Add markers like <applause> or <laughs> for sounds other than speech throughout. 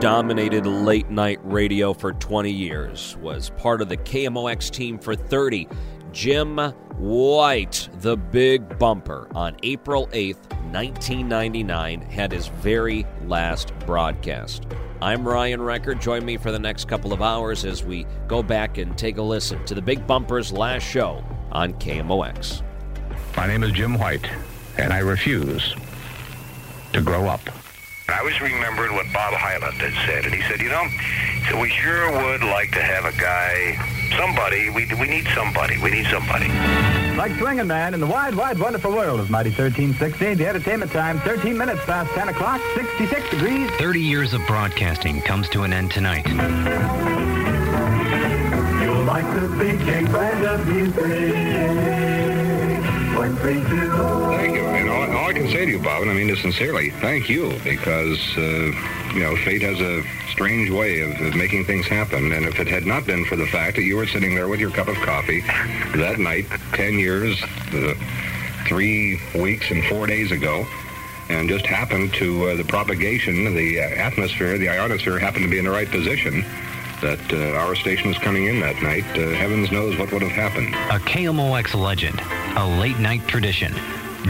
Dominated late night radio for 20 years, was part of the KMOX team for 30. Jim White, the big bumper, on April 8th, 1999, had his very last broadcast. I'm Ryan Recker. Join me for the next couple of hours as we go back and take a listen to the Big Bumper's last show on KMOX. My name is Jim White, and I refuse to grow up. I was remembering what Bob Hyland had said, and he said, you know, so we sure would like to have a guy, somebody, we, we need somebody, we need somebody. Like Swinging Man in the wide, wide, wonderful world of Mighty 1360, the entertainment time, 13 minutes past 10 o'clock, 66 degrees. 30 years of broadcasting comes to an end tonight. You'll like the big big brand of music. Thank you. And all, all I can say to you, Bob, and I mean this sincerely, thank you, because, uh, you know, fate has a strange way of, of making things happen. And if it had not been for the fact that you were sitting there with your cup of coffee that night, 10 years, uh, three weeks and four days ago, and just happened to uh, the propagation, the atmosphere, the ionosphere happened to be in the right position, that uh, our station was coming in that night, uh, heavens knows what would have happened. A KMOX legend, a late night tradition.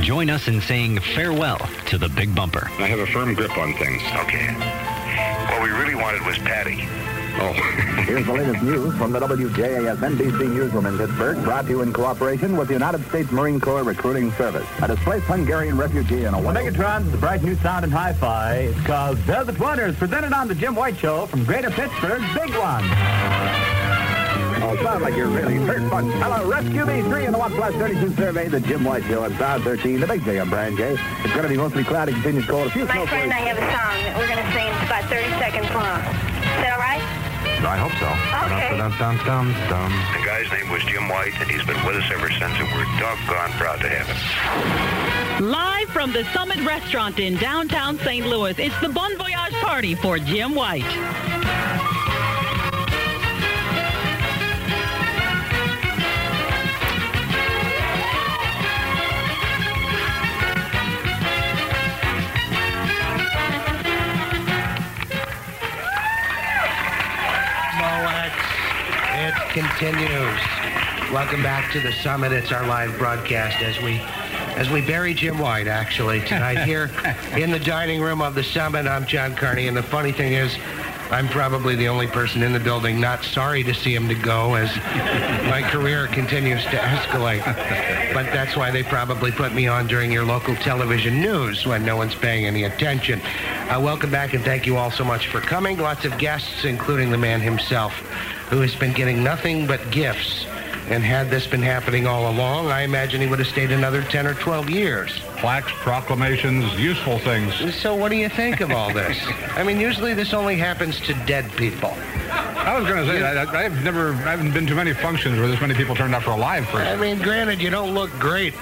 Join us in saying farewell to the Big Bumper. I have a firm grip on things. Okay. What we really wanted was Patty. Oh. Here's the latest news from the WJAS NBC newsroom in Pittsburgh, brought to you in cooperation with the United States Marine Corps Recruiting Service. A displaced Hungarian refugee in a... The Megatron, the bright new sound and hi-fi. It's called Velvet Wonders, presented on the Jim White Show from Greater Pittsburgh, Big One. Oh, sounds like you're really hurt, but hello, Rescue Me 3 in the 1 plus 32 survey, the Jim White Show on Star 13, the Big J on Brand J. It's going to be mostly cloudy, continuous cold. A few My snowflakes. friend, I have a song that we're going to sing. It's about 30 seconds long. Is that all right? I hope so. Okay. Dum, dum, dum, dum. The guy's name was Jim White, and he's been with us ever since, and we're doggone proud to have him. Live from the Summit Restaurant in downtown St. Louis, it's the Bon Voyage Party for Jim White. Continues. Welcome back to the summit. It's our live broadcast as we as we bury Jim White actually tonight here <laughs> in the dining room of the summit. I'm John Carney, and the funny thing is. I'm probably the only person in the building not sorry to see him to go as my career continues to escalate. But that's why they probably put me on during your local television news when no one's paying any attention. Uh, welcome back and thank you all so much for coming. Lots of guests, including the man himself, who has been getting nothing but gifts. And had this been happening all along, I imagine he would have stayed another 10 or 12 years. Plaques, proclamations, useful things. So what do you think of all this? <laughs> I mean, usually this only happens to dead people. I was going to say, I, I've never, I haven't been to many functions where this many people turned up for a live friend. I mean, granted, you don't look great,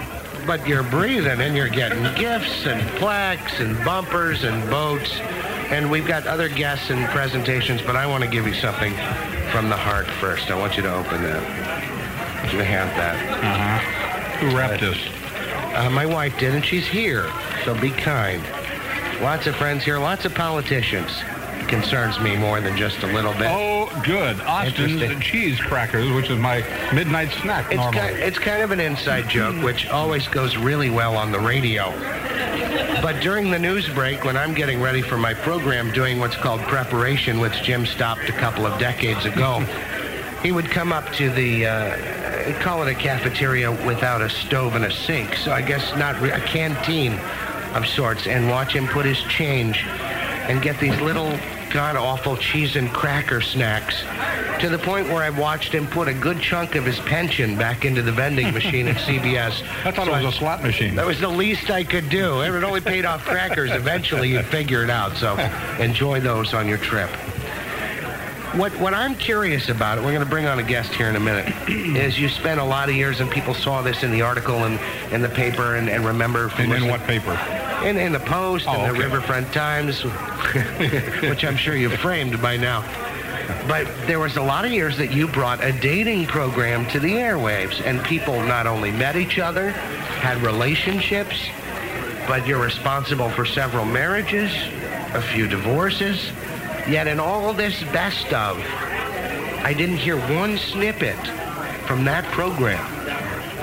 but you're breathing and you're getting gifts and plaques and bumpers and boats. And we've got other guests and presentations, but I want to give you something from the heart first. I want you to open that. I want you to have that. Uh-huh. Who wrapped this? Uh, my wife did, and she's here, so be kind. Lots of friends here, lots of politicians. Concerns me more than just a little bit. Oh, good. Austin's cheese crackers, which is my midnight snack It's normally. kind, it's kind of an inside joke, which always goes really well on the radio. But during the news break, when I'm getting ready for my program, doing what's called preparation, which Jim stopped a couple of decades ago, he would come up to the, uh, call it a cafeteria without a stove and a sink. So I guess not re- a canteen of sorts and watch him put his change and get these little god awful cheese and cracker snacks to the point where I watched him put a good chunk of his pension back into the vending machine at <laughs> CBS. I thought So it was a slot machine. That was the least I could do. It only paid off crackers. Eventually, you'd figure it out. So enjoy those on your trip. What, what I'm curious about, we're going to bring on a guest here in a minute, <clears throat> is you spent a lot of years and people saw this in the article and in the paper and, and remember from And in what paper? In, in the Post Oh, and the okay. Riverfront Times, <laughs> which I'm sure you've framed by now. But there was a lot of years that you brought a dating program to the airwaves, and people not only met each other, had relationships, but you're responsible for several marriages, a few divorces. Yet in all this best of, I didn't hear one snippet from that program.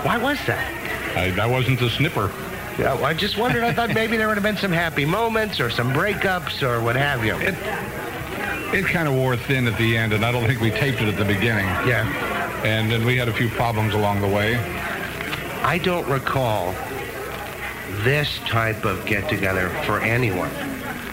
Why was that? I, I wasn't the snipper. Yeah, well, I just wondered. I thought maybe there would have been some happy moments or some breakups or what have you. It kind of wore thin at the end, and I don't think we taped it at the beginning. Yeah. And then we had a few problems along the way. I don't recall this type of get together for anyone.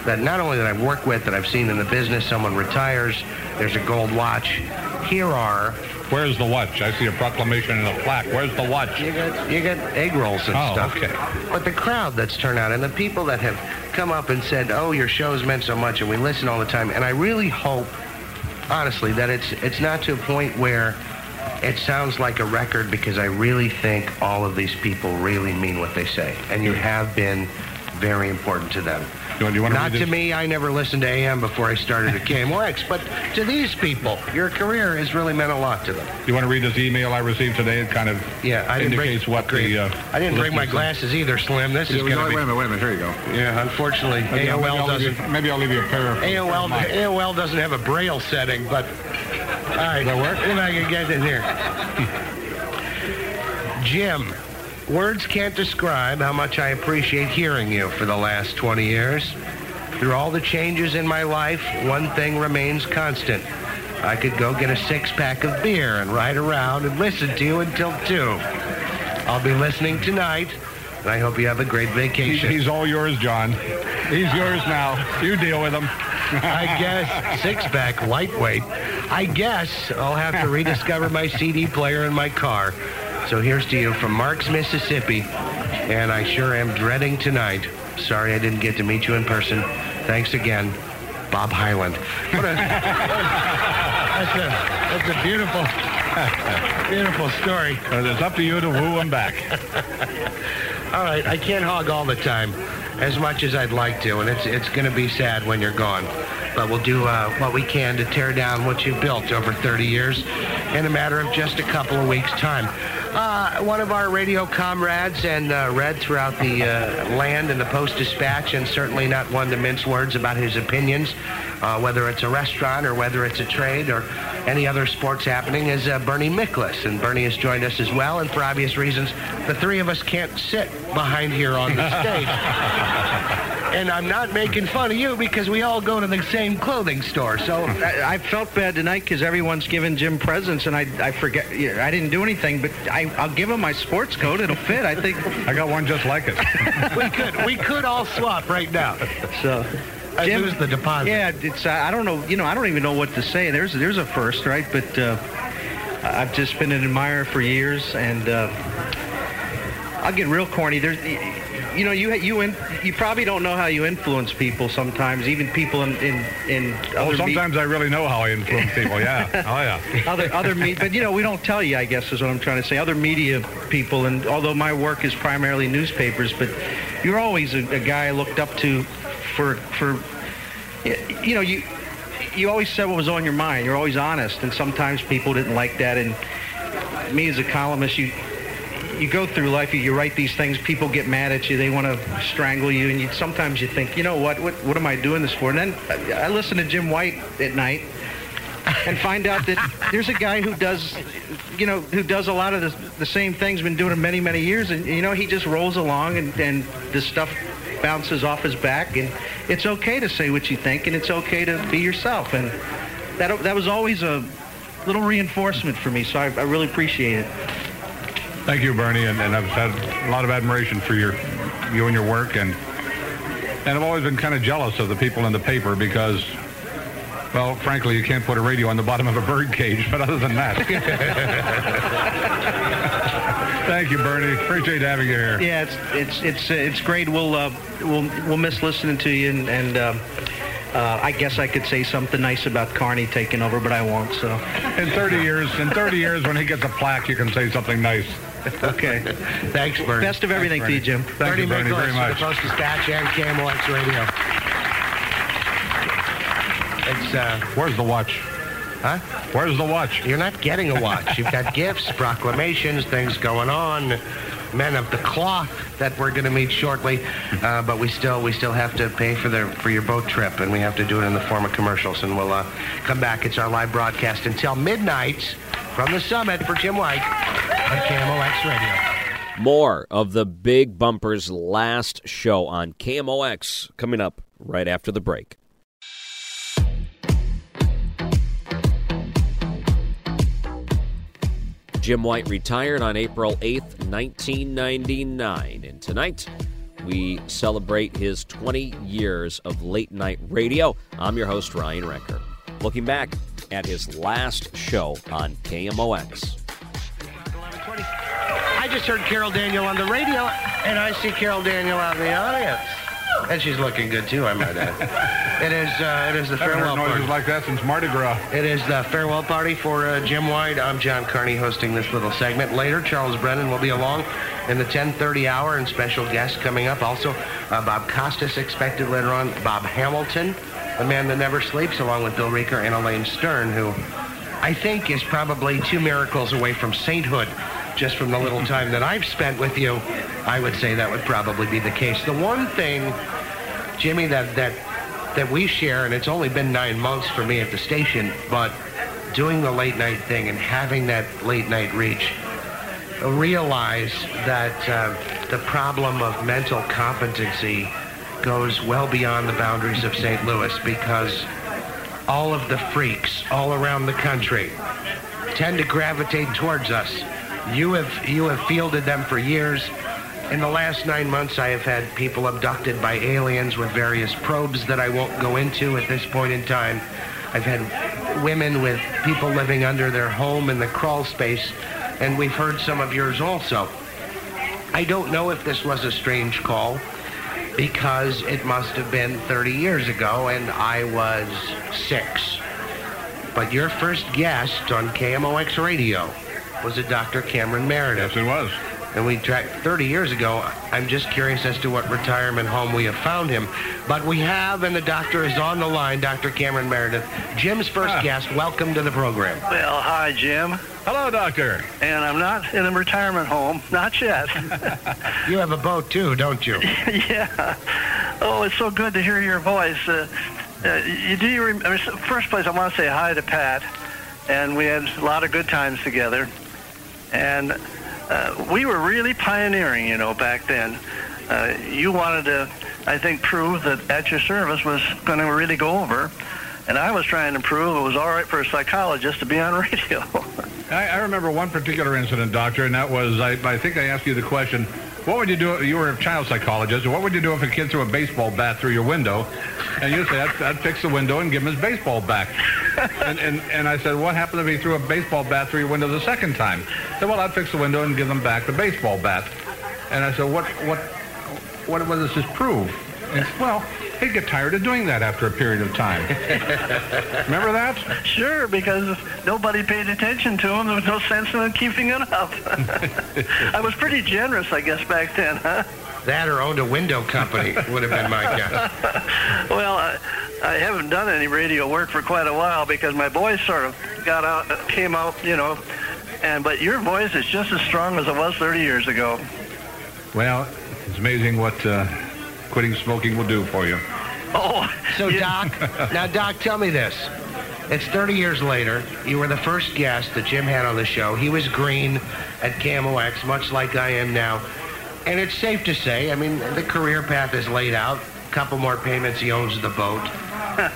That not only that I've worked with, that I've seen in the business, someone retires, there's a gold watch. Here are. Where's the watch? I see a proclamation and a plaque. Where's the watch? You got, you got egg rolls and Oh, stuff. okay. But the crowd that's turned out and the people that have come up and said, "Oh, your shows meant so much," and we listen all the time. And I really hope, honestly, that it's it's not to a point where it sounds like a record because I really think all of these people really mean what they say, and you have been very important to them. You want, you want Not read to me. I never listened to AM before I started at KMOX, but to these people, your career has really meant a lot to them. You want to read this email I received today? It kind of Yeah, I didn't bring- indicates what the. Uh, I didn't bring my listeners- glasses either, Slim. This is going to wait be. a minute, wait a minute. Here you go. Yeah, unfortunately, Maybe, I'll- maybe AOL I'll doesn't. you, maybe I'll leave you a pair of. AOL, AOL doesn't have a braille setting, but all right. Does that work? See if I can get in here. Jim, words can't describe how much I appreciate hearing you for the last 20 years. Through all the changes in my life, one thing remains constant. I could go get a six-pack of beer and ride around and listen to you until 2. I'll be listening tonight, and I hope you have a great He's, vacation. he's all yours, John. He's yours now. You deal with him. <laughs> I guess six-pack lightweight. I guess I'll have to <laughs> rediscover my CD player in my car. So here's to you from Marks, Mississippi, and I sure am dreading tonight. Sorry I didn't get to meet you in person. Thanks again, Bob Hyland. What a, <laughs> that's a that's a beautiful <laughs> beautiful story. And it's up to you to woo him back. <laughs> All right, I can't hog all the time as much as I'd like to, and it's it's going to be sad when you're gone. But we'll do uh, what we can to tear down what you've built over 30 years in a matter of just a couple of weeks' time. Uh, one of our radio comrades and uh, read throughout the uh, land and the Post-Dispatch, and certainly not one to mince words about his opinions, uh, whether it's a restaurant or whether it's a trade or any other sports happening, is uh, Bernie Miklasz. And Bernie has joined us as well, and for obvious reasons, the three of us can't sit behind here on the <laughs> stage. And I'm not making fun of you because we all go to the same clothing store. So I, I felt bad tonight because everyone's giving Jim presents, and I I forget yeah, I didn't do anything, but I I'll give him my sports coat. It'll fit. I think I got one just like it. <laughs> we could we could all swap right now. so. I lose the deposit. Yeah, it's uh, I don't know. You know, I don't even know what to say. There's there's a first, right? But uh, I've just been an admirer for years, and uh, I'll get real corny. There's, you know, you you in, you probably don't know how you influence people sometimes, even people in in, in Oh, sometimes I really know how I influence people. Yeah. <laughs> Oh, yeah. other other me, but you know we don't tell you. I guess is what I'm trying to say. Other media people, and although my work is primarily newspapers, but you're always a, a guy I looked up to for for you know you you always said what was on your mind. You're always honest, and sometimes people didn't like that. And me as a columnist, you you go through life, you, you write these things, people get mad at you, they want to strangle you, and you, sometimes you think, you know what, what, what am I doing this for? And then I, I listen to Jim White at night and find out that <laughs> there's a guy who does, you know, who does a lot of the, the same things, been doing it many, many years, and you know, he just rolls along, and, and this stuff bounces off his back, and it's okay to say what you think, and it's okay to be yourself, and that that was always a little reinforcement for me, so I, I really appreciate it. Thank you, Bernie, and, and I've had a lot of admiration for your you and your work, and And I've always been kind of jealous of the people in the paper because, well, frankly, you can't put a radio on the bottom of a bird cage. But other than that, <laughs> thank you, Bernie. Appreciate having you here. Yeah, it's it's it's uh, it's great. We'll uh, we'll we'll miss listening to you, and, and um, uh, I guess I could say something nice about Carney taking over, but I won't. So in 30 years, in 30 years, when he gets a plaque, you can say something nice. Okay. Thanks, Bernie. Best of everything to you, Jim. Thank Bernie you, Bernie, very much. the Post Dispatch and KMOX Radio. It's uh, Where's the watch? Huh? Where's the watch? You're not getting a watch. You've got <laughs> gifts, proclamations, things going on. Men of the cloth that we're going to meet shortly, uh, but we still we still have to pay for the for your boat trip, and we have to do it in the form of commercials. And we'll uh, come back. It's our live broadcast until midnight from the summit for Jim White on KMOX Radio. More of the Big Bumper's last show on KMOX coming up right after the break. Jim White retired on April 8th, 1999. And tonight, we celebrate his 20 years of late night radio. I'm your host, Ryan Recker. Looking back at his last show on KMOX. I just heard Carol Daniel on the radio, and I see Carol Daniel out in the audience. And she's looking good too, I might add. <laughs> It is uh, it is the Haven't heard farewell noises party. like that since Mardi Gras. It is the farewell party for uh, Jim White. I'm John Carney hosting this little segment. Later, Charles Brennan will be along in the 10:30 hour, and special guests coming up. Also, uh, Bob Costas expected later on. Bob Hamilton, the man that never sleeps, along with Bill Reeker and Elaine Stern, who I think is probably two miracles away from sainthood. Just from the little <laughs> time that I've spent with you, I would say that would probably be the case. The one thing, Jimmy, that that that we share, and it's only been nine months for me at the station, but doing the late night thing and having that late night reach, realize that uh, the problem of mental competency goes well beyond the boundaries of St. Louis because all of the freaks all around the country tend to gravitate towards us. You have you have fielded them for years. In the last nine months, I have had people abducted by aliens with various probes that I won't go into at this point in time. I've had women with people living under their home in the crawl space, and we've heard some of yours also. I don't know if this was a strange call because it must have been 30 years ago and I was six. But your first guest on KMOX radio was a Dr. Cameron Meredith. Yes, it was. And we tracked 30 years ago. I'm just curious as to what retirement home we have found him. But we have, and the doctor is on the line, Dr. Cameron Meredith. Jim's first Ah. guest. Welcome to the program. Well, hi, Jim. Hello, doctor. And I'm not in a retirement home, not yet. <laughs> You have a boat too, don't you? <laughs> yeah. Oh, it's so good to hear your voice. Uh, uh, you do you rem- I mean, first place, I want to say hi to Pat, and we had a lot of good times together, and uh, we were really pioneering, you know, back then. Uh, you wanted to, I think, prove that at your service was going to really go over, and I was trying to prove it was all right for a psychologist to be on <laughs> radio. I, I remember one particular incident, doctor, and that was I, I think I asked you the question. What would you do? if You were a child psychologist. What would you do if a kid threw a baseball bat through your window? And you said, I'd, I'd fix the window and give him his baseball back. And, and, and I said, what happened if he threw a baseball bat through your window the second time? I said, well, I'd fix the window and give him back the baseball bat. And I said, what, what, what, what does this prove? And he said, well, he'd get tired of doing that after a period of time. <laughs> Remember that? Sure, because nobody paid attention to him. There was no sense in keeping it up. <laughs> I was pretty generous, I guess, back then, huh? That or owned a window company would have been my guess. <laughs> Well, I, I haven't done any radio work for quite a while because my voice sort of got out, came out, you know. And but your voice is just as strong as it was 30 years ago. Well, it's amazing what uh, quitting smoking will do for you. Oh, So, Doc, <laughs> now, Doc, tell me this. It's 30 years later. You were the first guest that Jim had on the show. He was green at KMOX, much like I am now. And it's safe to say, I mean, the career path is laid out. A couple more payments, he owns the boat.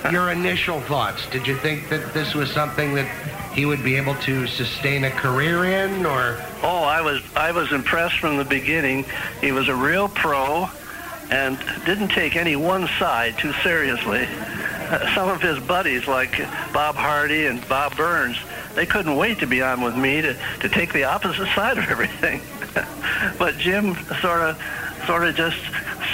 <laughs> Your initial thoughts, did you think that this was something that he would be able to sustain a career in, or... Oh, I was I was impressed from the beginning. He was a real pro, and didn't take any one side too seriously. <laughs> Some of his buddies, like Bob Hardy and Bob Burns, they couldn't wait to be on with me to, to take the opposite <laughs> side of everything. <laughs> but Jim sort of sort of just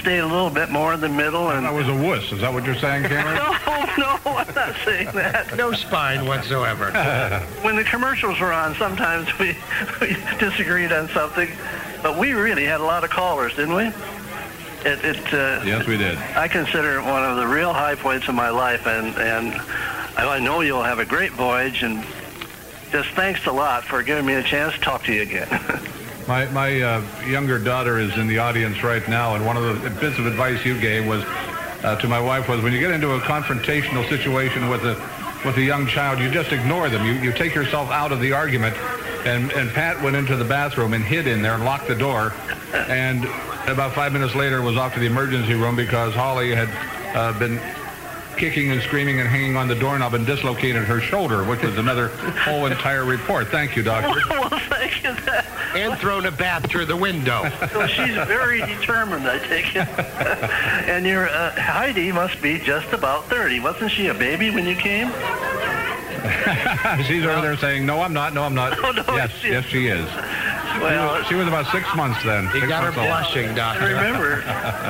stayed a little bit more in the middle. And I was a wuss. Is that what you're saying, Cameron? no, no, I'm not saying that. No spine whatsoever. when the commercials were on, sometimes we, we disagreed on something, but we really had a lot of callers, didn't we? It, it uh, yes, we did. I consider it one of the real high points of my life, and and I know you'll have a great voyage. And just thanks a lot for giving me a chance to talk to you again. <laughs> My, my uh, younger daughter is in the audience right now, and one of the bits of advice you gave was uh, to my wife was when you get into a confrontational situation with a with a young child, you just ignore them. You, you take yourself out of the argument. And, and Pat went into the bathroom and hid in there and locked the door. And about five minutes later was off to the emergency room because Holly had uh, been kicking and screaming and hanging on the doorknob and dislocated her shoulder, which was another whole entire report. Thank you, doctor. <laughs> well, thank you. And thrown a bath through the window. so she's very determined, I take it. <laughs> and your uh, Heidi must be just about 30. Wasn't she a baby when you came? <laughs> She's over there saying, "No, I'm not. No, I'm not." Oh, no, yes, she- yes, she is. Well, she, was, about six months then. Six got her blushing, Doctor. I <laughs> remember.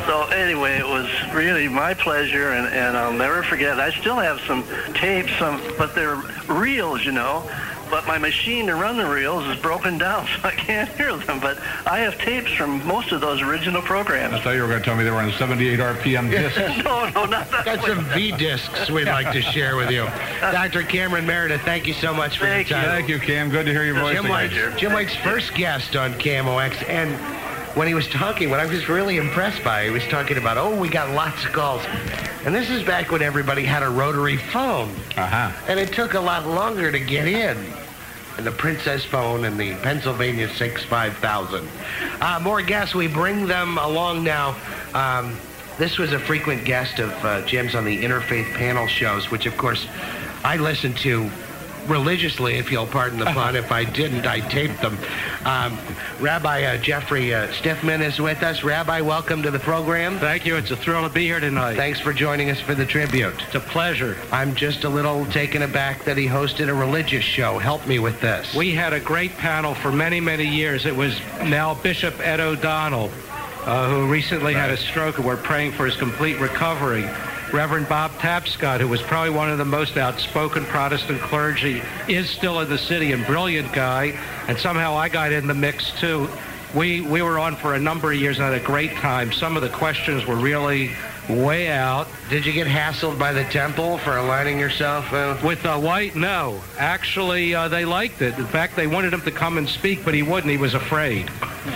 so anyway, it was really my pleasure, and, and I'll never forget. I still have some tapes, some, but they're reels, you know. But my machine to run the reels is broken down, <laughs> so I can't hear them. But I have tapes from most of those original programs. I thought you were going to tell me they were on 78 RPM <laughs> discs. no, no, not that. Got some V discs we'd like to share with you. <laughs> Dr. Cameron Meredith, thank you so much for Thank your you. time. Thank you, Cam. Good to hear your voice Jim again. White's, Jim White's first guest on KMOX, and when he was talking, what I was really impressed by, he was talking about, oh, we got lots of calls. And this is back when everybody had a rotary phone. Uh-huh. And it took a lot longer to get in. And the Princess phone and the Pennsylvania 65000. Uh, more guests. We bring them along now. Um, this was a frequent guest of uh, Jim's on the Interfaith panel shows, which, of course, I listen to religiously, if you'll pardon the pun. if I didn't, I taped them. Um, Rabbi uh, Jeffrey uh, Stiffman is with us. Rabbi, welcome to the program. Thank you. It's a thrill to be here tonight. Thanks for joining us for the tribute. It's a pleasure. I'm just a little taken aback that he hosted a religious show. Help me with this. We had a great panel for many, many years. It was now Bishop Ed O'Donnell, uh, who recently had a stroke, and we're praying for his complete recovery. Reverend Bob Tapscott, who was probably one of the most outspoken Protestant clergy, is still in the city and brilliant guy. And somehow I got in the mix too. We we were on for a number of years and had a great time. Some of the questions were really way out. Did you get hassled by the temple for aligning yourself? Uh, With uh, White, no. Actually, uh, they liked it. In fact, they wanted him to come and speak, but he wouldn't. He was afraid.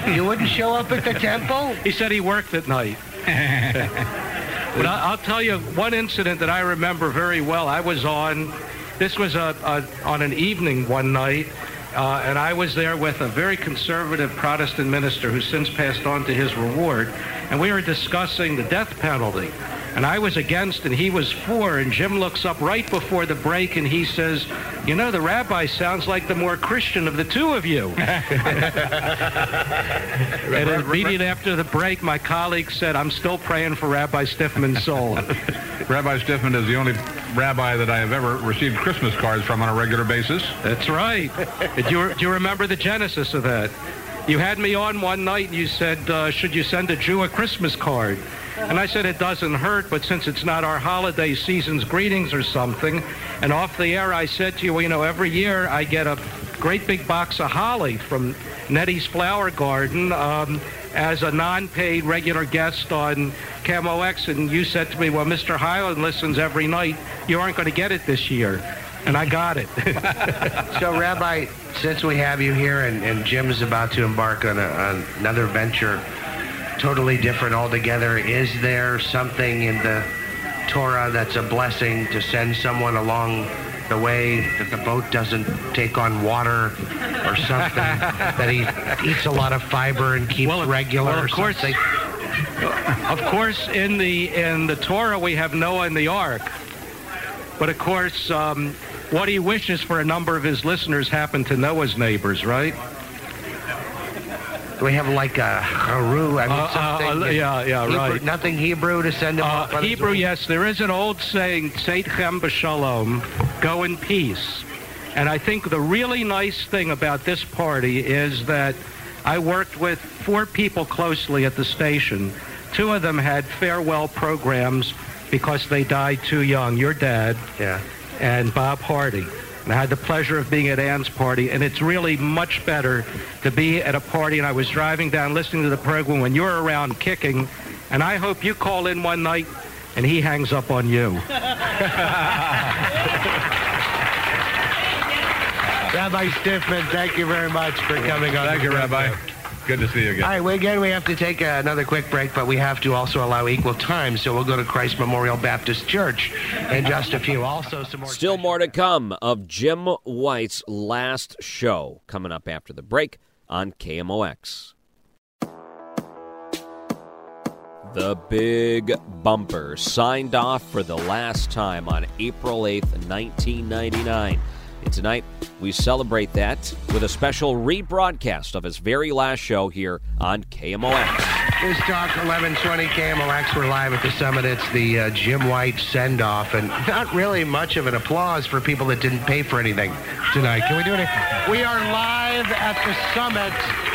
you wouldn't show up at the temple? <laughs> He said he worked at night. <laughs> but I'll tell you one incident that I remember very well. I was on, this was a, a, on an evening one night, uh, and I was there with a very conservative Protestant minister who since passed on to his reward, and we were discussing the death penalty. And I was against and he was for, and Jim looks up right before the break and he says, You know, the rabbi sounds like the more Christian of the two of you. <laughs> <laughs> And immediately after the break, my colleague said, I'm still praying for Rabbi Stiffman's soul. <laughs> Rabbi Stiffman is the only rabbi that I have ever received Christmas cards from on a regular basis. That's right. do, you, do you remember the genesis of that? You had me on one night and you said, uh, should you send a Jew a Christmas card? And I said, it doesn't hurt, but since it's not our holiday season's greetings or something, and off the air I said to you, well, you know, every year I get a great big box of holly from Nettie's Flower Garden um, as a non-paid regular guest on KMOX, and you said to me, well, Mr. Hyland listens every night. You aren't going to get it this year. And I got it. <laughs> so, Rabbi, since we have you here and, and Jim is about to embark on, a, on another venture totally different altogether, is there something in the Torah that's a blessing to send someone along the way that the boat doesn't take on water or something, <laughs> that he eats a lot of fiber and keeps regular well, of course, something? Of course, in the in the Torah we have Noah and the ark, but of course, um, what he wishes for a number of his listeners happened to Noah's neighbors, right? Do we have like a haru? I mean, Uh, uh, something. uh, yeah, yeah, Hebrew- right. Nothing Hebrew to send him Uh, off on his Hebrew, yes. There is an old saying, Seitchem b'shalom, go in peace. And I think the really nice thing about this party is that I worked with four people closely at the station. Two of them had farewell programs because they died too young. Your dad yeah. and Bob Hardy. And I had the pleasure of being at Ann's party, and it's really much better to be at a party. And I was driving down listening to the program when you're around kicking, and I hope you call in one night and he hangs up on you. <laughs> Rabbi Stiffman, thank you very much for coming on. Thank you, Rabbi. Program. Good to see you again. All right, well, again, we have to take uh, another quick break, but we have to also allow equal time, so we'll go to Christ Memorial Baptist Church in just a few. Also, some more. Still more to come of Jim White's last show coming up after the break on KMOX. The Big Bumper signed off for the last time on April 8th, 1999. And tonight, we celebrate that with a special rebroadcast of his very last show here on KMOX. News Talk 1120 KMOX. We're live at the summit. It's the uh, Jim White send off, and not really much of an applause for people that didn't pay for anything tonight. Can we do it? We are live at the summit.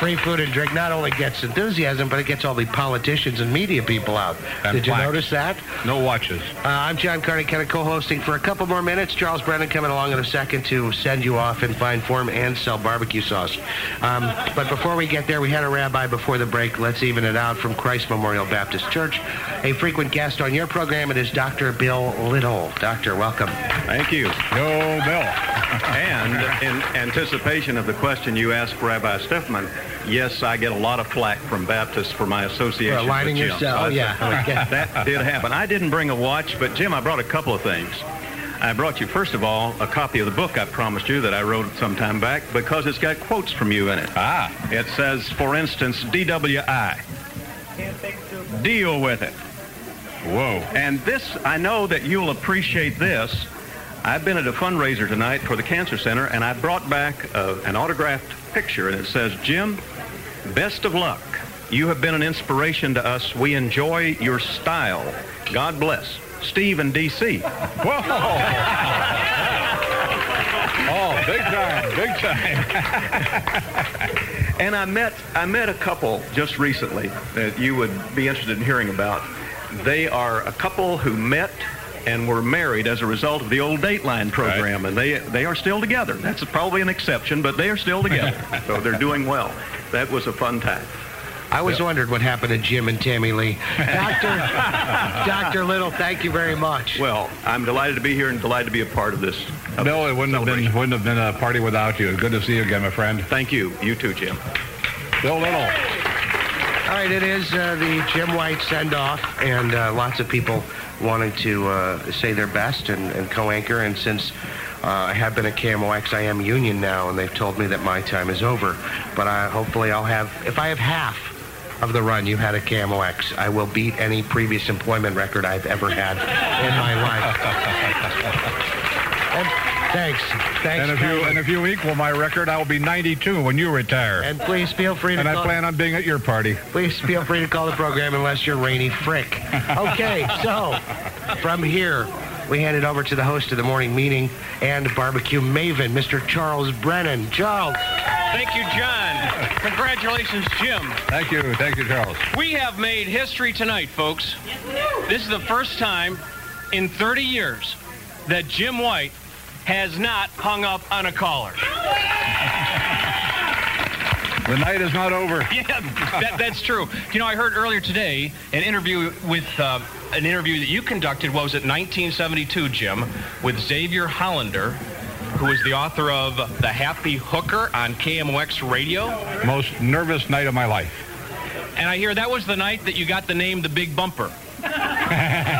Free food and drink not only gets enthusiasm, but it gets all the politicians and media people out. And Did you notice that? No watches. Uh, I'm John Carney, kind of co-hosting for a couple more minutes. Charles Brennan coming along in a second to send you off in fine form and sell barbecue sauce. Um, but before we get there, we had a rabbi before the break. Let's even it out from Christ Memorial Baptist Church. A frequent guest on your program, it is Dr. Bill Little. Doctor, welcome. Thank you. Go, Bill. and in anticipation of the question you asked Rabbi Stiffman, yes, I get a lot of flack from Baptists for my association aligning with Jim. yourself, I- yeah, okay. <laughs> that did happen. I didn't bring a watch, but Jim, I brought a couple of things. I brought you, first of all, a copy of the book I promised you that I wrote some time back because it's got quotes from you in it. Ah. It says, for instance, DWI. Deal with it. Whoa. And this, I know that you'll appreciate this. I've been at a fundraiser tonight for the Cancer Center, and I brought back uh, an autographed picture, and it says, Jim, best of luck. You have been an inspiration to us. We enjoy your style. God bless. Steve in D.C. <laughs> Whoa. <laughs> oh, big time, big time. <laughs> And I met I met a couple just recently that you would be interested in hearing about. They are a couple who met and were married as a result of the old Dateline program, and they they are still together. That's probably an exception, but they are still together, so they're doing well. That was a fun time. I always wondered what happened to Jim and Tammy Lee. Doctor, <laughs> Dr. Little, thank you very much. Well, I'm delighted to be here and delighted to be a part of this. of Bill, this it wouldn't have been wouldn't have been a party without you. Good to see you again, my friend. Thank you. You too, Jim. Bill Little. All right, it is uh, the Jim White send-off, and uh, lots of people wanting to uh, say their best and, and co-anchor. And since Uh, I have been at KMOX, I am union now, and they've told me that my time is over. But I, hopefully I'll have, if I have half of the run you had at KMOX, I will beat any previous employment record I've ever had in my life. And thanks. Thanks. And if you and if you equal my record, I will be 92 when you retire. And please feel free to And I plan on being at your party. Please feel free to call the program unless you're Rainy Frick. <laughs> Okay, so from here, we hand it over to the host of the morning meeting and barbecue maven, Mr. Charles Brennan. Charles. Thank you, John. Congratulations, Jim. Thank you, thank you, Charles. We have made history tonight, folks. This is the first time in 30 years that Jim White has not hung up on a caller. The night is not over. <laughs> Yeah, that, that's true. You know, I heard earlier today an interview with uh, an interview that you conducted. What was it, 1972, Jim, with Xaviera Hollander, who is the author of The Happy Hooker on KMOX Radio. Most nervous night of my life. And I hear that was the night that you got the name The Big Bumper. <laughs> that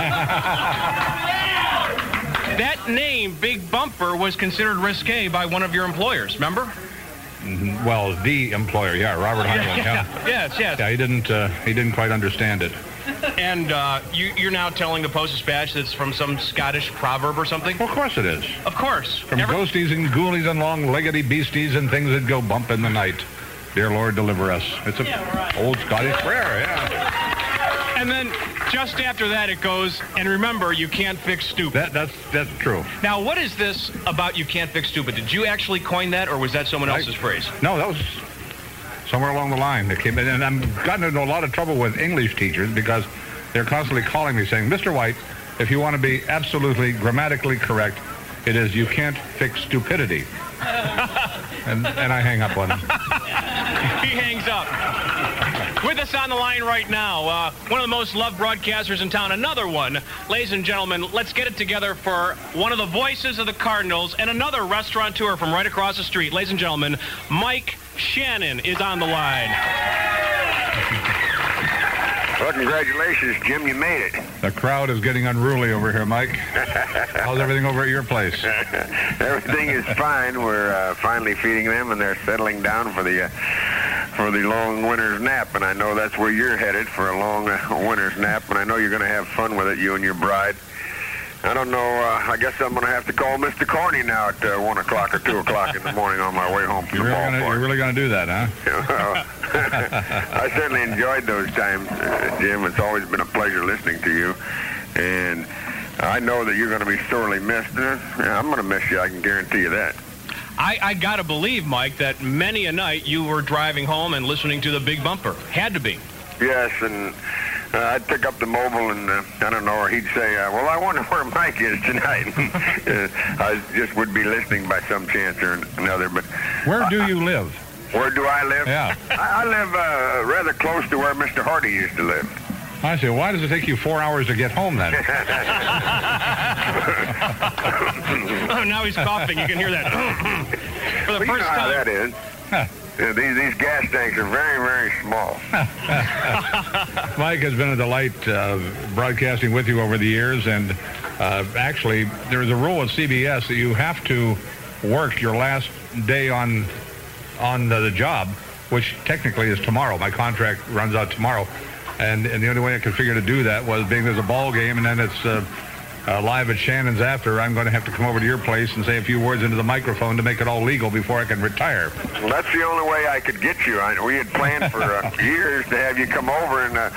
name, Big Bumper, was considered risque by one of your employers, remember? Mhm. Well, the employer, yeah, Robert Hyland, yeah. Yes, yes. Yeah, he didn't uh, he didn't quite understand it. And uh, you, you're now telling the Post-Dispatch that's from some Scottish proverb or something? Of course it is. Of course. From Every- ghosties and ghoulies and long-leggedy beasties and things that go bump in the night. Dear Lord, deliver us. It's a old Scottish prayer, yeah. And then just after that, it goes, and remember, you can't fix stupid. That, that's that's true. Now, what is this about you can't fix stupid? Did you actually coin that, or was that someone else's phrase? No, that was somewhere along the line that came in. And I'm gotten into a lot of trouble with English teachers because they're constantly calling me saying, Mr. White, if you want to be absolutely grammatically correct, it is you can't fix stupidity. <laughs> and, and I hang up on them. he hangs up. With us on the line right now, uh, one of the most loved broadcasters in town, another one. Ladies and gentlemen, let's get it together for one of the voices of the Cardinals and another restaurateur from right across the street. Ladies and gentlemen, Mike Shannon is on the line. Well, congratulations, Jim. You made it. The crowd is getting unruly over here, Mike. <laughs> How's everything over at your place? <laughs> Everything is fine. We're uh, finally feeding them, and they're settling down for the uh, for the long winter's nap. And I know that's where you're headed for a long uh, winter's nap. And I know you're going to have fun with it, you and your bride. I don't know. Uh, I guess I'm going to have to call Mr. Corney now at uh, 1 o'clock or 2 o'clock in the morning on my way home from You're the really, gonna, you're really gonna do that, huh? <laughs> <laughs> I certainly enjoyed those times, uh, Jim. It's always been a pleasure listening to you. And I know that you're going to be sorely missed. Uh, I'm going to miss you. I can guarantee you that. I, I gotta believe, Mike, that many a night you were driving home and listening to the Big Bumper. Had to be. Yes, and uh, I'd pick up the mobile, and uh, I don't know, or he'd say, uh, "Well, I wonder where Mike is tonight." <laughs> uh, I just would be listening by some chance or another. But Where do you live? where do I live? Yeah. I, I live uh, rather close to where Mr. Hardy used to live. I say, why does it take you four hours to get home then? <laughs> oh, now he's coughing. You can hear that. <laughs> For the Well, you first know how time. that is. Yeah, these, these gas tanks are very, very small. <laughs> Mike has been a delight uh, broadcasting with you over the years, and uh, actually, there's a rule at CBS that you have to work your last day on on the, the job, which technically is tomorrow. My contract runs out tomorrow, and, and the only way I could figure to do that was being there's a ball game, and then it's uh, uh, live at Shannon's after. I'm going to have to come over to your place and say a few words into the microphone to make it all legal before I can retire. Well, that's the only way I could get you. I, we had planned for uh, <laughs> years to have you come over and uh,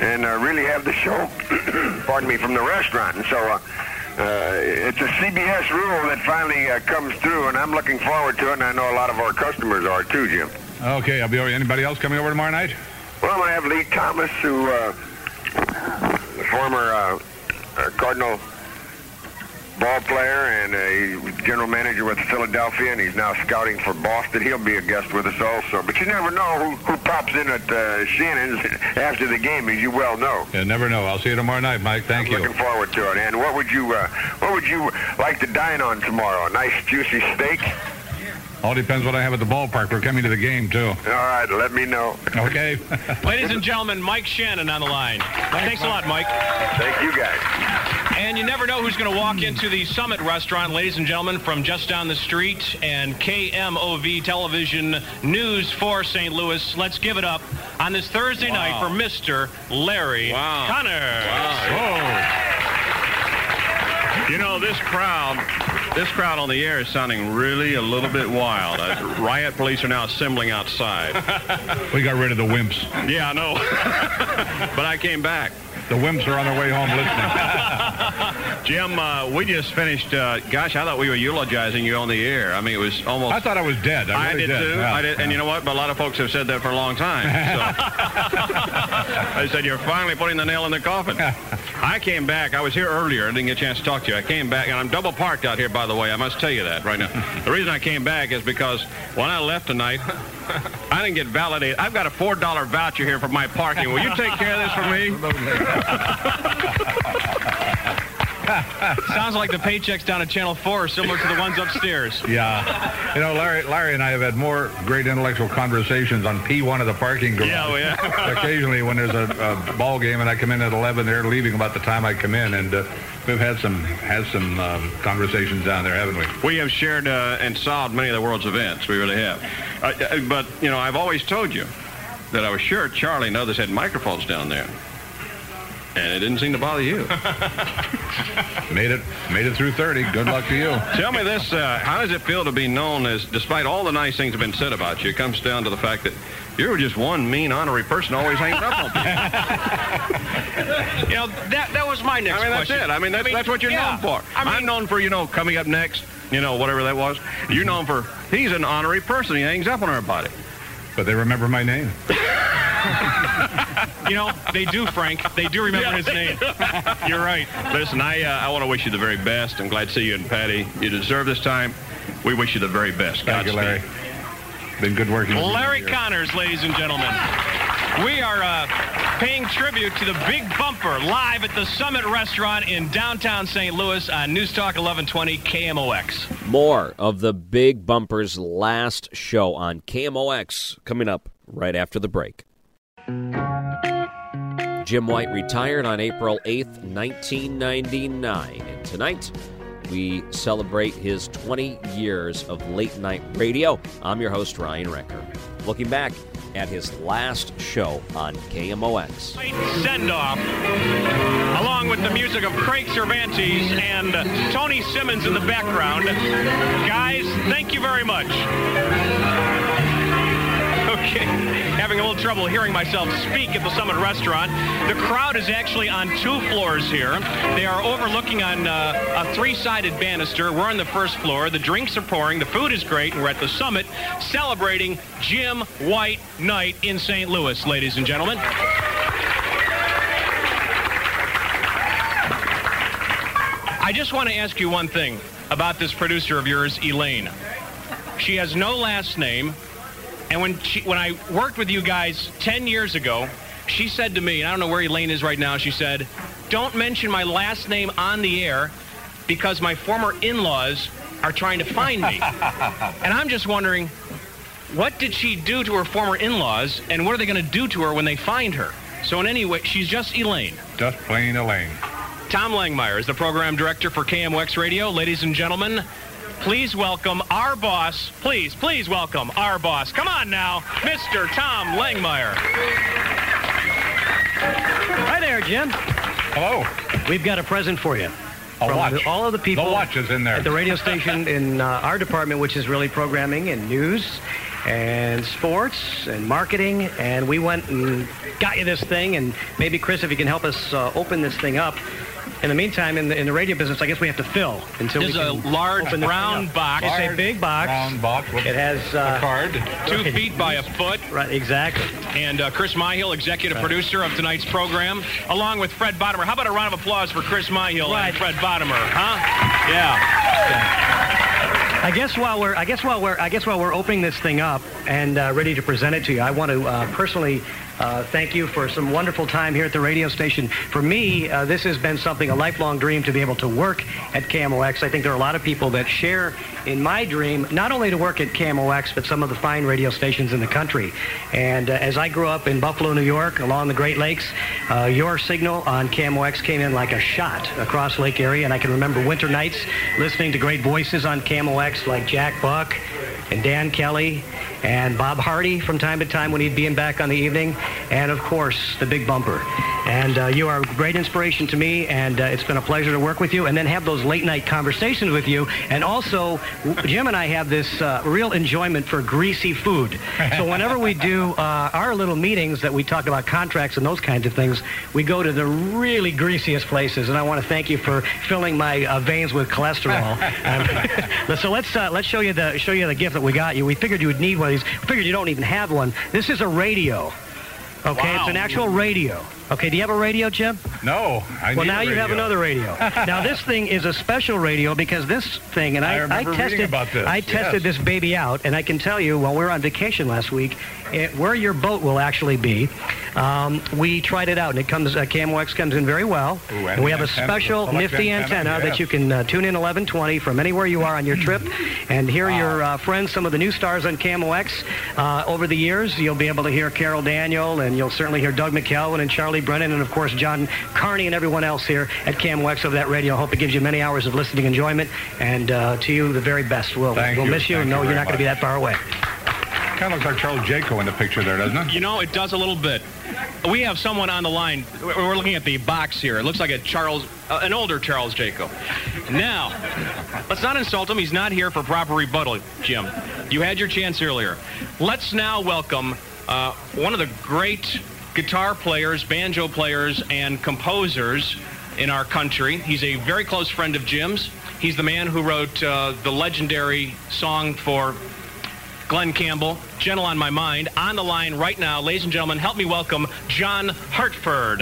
and uh, really have the show, <clears throat> pardon me, from the restaurant. And so uh, uh, it's a CBS rule that finally uh, comes through, and I'm looking forward to it, and I know a lot of our customers are too, Jim. Okay, I'll be over. Anybody else coming over tomorrow night? Well, I'm going to have Lee Thomas, who, uh, the former uh, uh, Cardinal ball player and a general manager with Philadelphia, and he's now scouting for Boston. He'll be a guest with us also. But you never know who, who pops in at uh, Shannon's <laughs> after the game, as you well know. You never know. I'll see you tomorrow night, Mike. Thank you. Looking forward to it. And what would you, uh, what would you like to dine on tomorrow? A nice juicy steak? All depends what I have at the ballpark. We're coming to the game, too. All right, let me know. Okay. <laughs> Ladies and gentlemen, Mike Shannon on the line. Thanks a lot, Mike. Thank you, guys. And you never know who's going to walk into the Summit Restaurant, ladies and gentlemen, from just down the street and KMOV Television News for St. Louis. Let's give it up on this Thursday night for Mr. Larry Connor. You know, this crowd, this crowd on the air is sounding really a little bit wild. Uh, riot police are now assembling outside. <laughs> We got rid of the wimps. Yeah, I know. <laughs> but I came back. The wimps are on their way home listening. <laughs> Jim, uh, we just finished. Uh, gosh, I thought we were eulogizing you on the air. I mean, it was almost. I thought I was dead. I, really did, too. Yeah, I did, and you know what? But a lot of folks have said that for a long time. So. <laughs> I said you're finally putting the nail in the coffin. <laughs> I came back. I was here earlier. I didn't get a chance to talk to you. I came back, and I'm double parked out here, by the way. I must tell you that right now. The reason I came back is because when I left tonight, I didn't get validated. I've got a four dollar voucher here for my parking. Will you take care of this for me? <laughs> <laughs> Sounds like the paychecks down at Channel 4 are similar to the ones upstairs. <laughs> Yeah. You know, Larry, Larry and I have had more great intellectual conversations on P1 of the parking garage. Yeah, well, yeah. <laughs> Occasionally, when there's a, a ball game and I come in at 11, they're leaving about the time I come in, and uh, we've had some had some um, conversations down there, haven't we? We have shared uh, and solved many of the world's events. We really have. Uh, uh, but, you know, I've always told you that I was sure Charlie and others had microphones down there. And it didn't seem to bother you. <laughs> made it made it through 30. Good luck to you. Tell me this, uh, how does it feel to be known as, despite all the nice things that have been said about you, it comes down to the fact that you're just one mean, honorary person always hanging up on people. <laughs> you know, that that was my next I mean, that's question. it. I mean, that's, that's what you're yeah. known for. I am known for, you know, coming up next, you know, whatever that was. You're known for, he's an honorary person. He hangs up on everybody. But they remember my name. <laughs> <laughs> you know, they do, Frank. They do remember Yeah, his name. <laughs> You're right. Listen, I uh, I want to wish you the very best. I'm glad to see you and Patty. You deserve this time. We wish you the very best. Thank you, Godspeed. Larry. Been good working with you Larry here. Connors, ladies and gentlemen. We are uh, paying tribute to the Big Bumper live at the Summit Restaurant in downtown St. Louis on News Talk 1120 KMOX. More of the Big Bumper's last show on KMOX coming up right after the break. Jim White retired on April 8th, 1999. And tonight, we celebrate his 20 years of late night radio. I'm your host, Ryan Recker. Looking back at his last show on KMOX. Send off, along with the music of Craig Cervantes and Tony Simmons in the background. Guys, thank you very much. Okay, having a little trouble hearing myself speak at the Summit Restaurant. The crowd is actually on two floors here. They are overlooking on uh, a three-sided banister. We're on the first floor. The drinks are pouring. The food is great, and we're at the Summit celebrating Jim White Night in St. Louis, ladies and gentlemen. I just want to ask you one thing about this producer of yours, Elaine. She has no last name, and when she, when I worked with you guys 10 years ago, she said to me, and I don't know where Elaine is right now, she said, don't mention my last name on the air because my former in-laws are trying to find me. <laughs> and I'm just wondering, what did she do to her former in-laws, and what are they going to do to her when they find her? So in any way, she's just Elaine. Just plain Elaine. Tom Langmeyer is the program director for KMOX Radio. Ladies and gentlemen, please welcome our boss. Please, please welcome our boss. Come on now, Mr. Tom Langmeyer. Hi there, Jim. Hello. We've got a present for you. A From watch. all of the people The watch is in there. at the radio station <laughs> in uh, our department, which is really programming and news and sports and marketing. And we went and got you this thing. And maybe, Chris, if you can help us uh, open this thing up. In the meantime, in the, in the radio business, I guess we have to fill until This we is a large brown box. It's a big box. Brown box It has uh, a card. Two feet by a foot. Right, exactly. And uh, Chris Myhill, executive producer of tonight's program, along with Fred Bottomer. How about a round of applause for Chris Myhill Right. and Fred Bottomer? Huh? Yeah. I guess while we're I guess while we're I guess while we're opening this thing up and uh, ready to present it to you, I want to uh, personally uh, thank you for some wonderful time here at the radio station. For me, uh, this has been something a lifelong dream to be able to work at KMOX. I think there are a lot of people that share in my dream not only to work at KMOX but some of the fine radio stations in the country. And uh, as I grew up in Buffalo, New York, along the Great Lakes, uh, your signal on KMOX came in like a shot across Lake Erie, and I can remember winter nights listening to great voices on KMOX like Jack Buck and Dan Kelly and Bob Hardy from time to time when he'd be in back on the evening, and of course the Big Bumper. And uh, you are a great inspiration to me, and uh, it's been a pleasure to work with you, and then have those late night conversations with you. And also, Jim and I have this uh, real enjoyment for greasy food. So whenever we do uh, our little meetings that we talk about contracts and those kinds of things, we go to the really greasiest places. And I want to thank you for filling my uh, veins with cholesterol. <laughs> Um, <laughs> so let's uh, let's show you the show you the gift that we got you. We figured you would need one of these. We figured you don't even have one. This is a radio. Okay, it's an actual radio. Okay, do you have a radio, Jim? No, I well, now you have another radio. <laughs> now this thing is a special radio because this thing, and I I, reading tested, about this, I tested yes. this baby out, and I can tell you, while we were on vacation last week, it, where your boat will actually be, um, we tried it out, and it comes, uh, KMOX comes in very well. Ooh, and we have a special nifty antenna, antenna, yes. that you can uh, tune in 1120 from anywhere you are on your trip, and hear your uh, friends, some of the new stars on KMOX. Uh, over the years, you'll be able to hear Carol Daniel, and you'll certainly hear Doug McElvein and Charlie Brennan, and of course John Carney and everyone else here at KMOX over that radio. I hope it gives you many hours of listening enjoyment, and uh, to you the very best. We'll, Thank we'll you. miss you, Thank and know you you're not going to be that far away. kind of looks like Charles Jaco in the picture there, doesn't it? You know, it does a little bit. We have someone on the line. We're we're looking at the box here. It looks like a Charles, uh, an older Charles Jaco. Now, let's not insult him. He's not here for proper rebuttal, Jim. You had your chance earlier. Let's now welcome uh, one of the great guitar players, banjo players, and composers in our country. He's a very close friend of Jim's. He's the man who wrote uh, the legendary song for Glen Campbell, Gentle on My Mind. On the line right now, ladies and gentlemen, help me welcome John Hartford.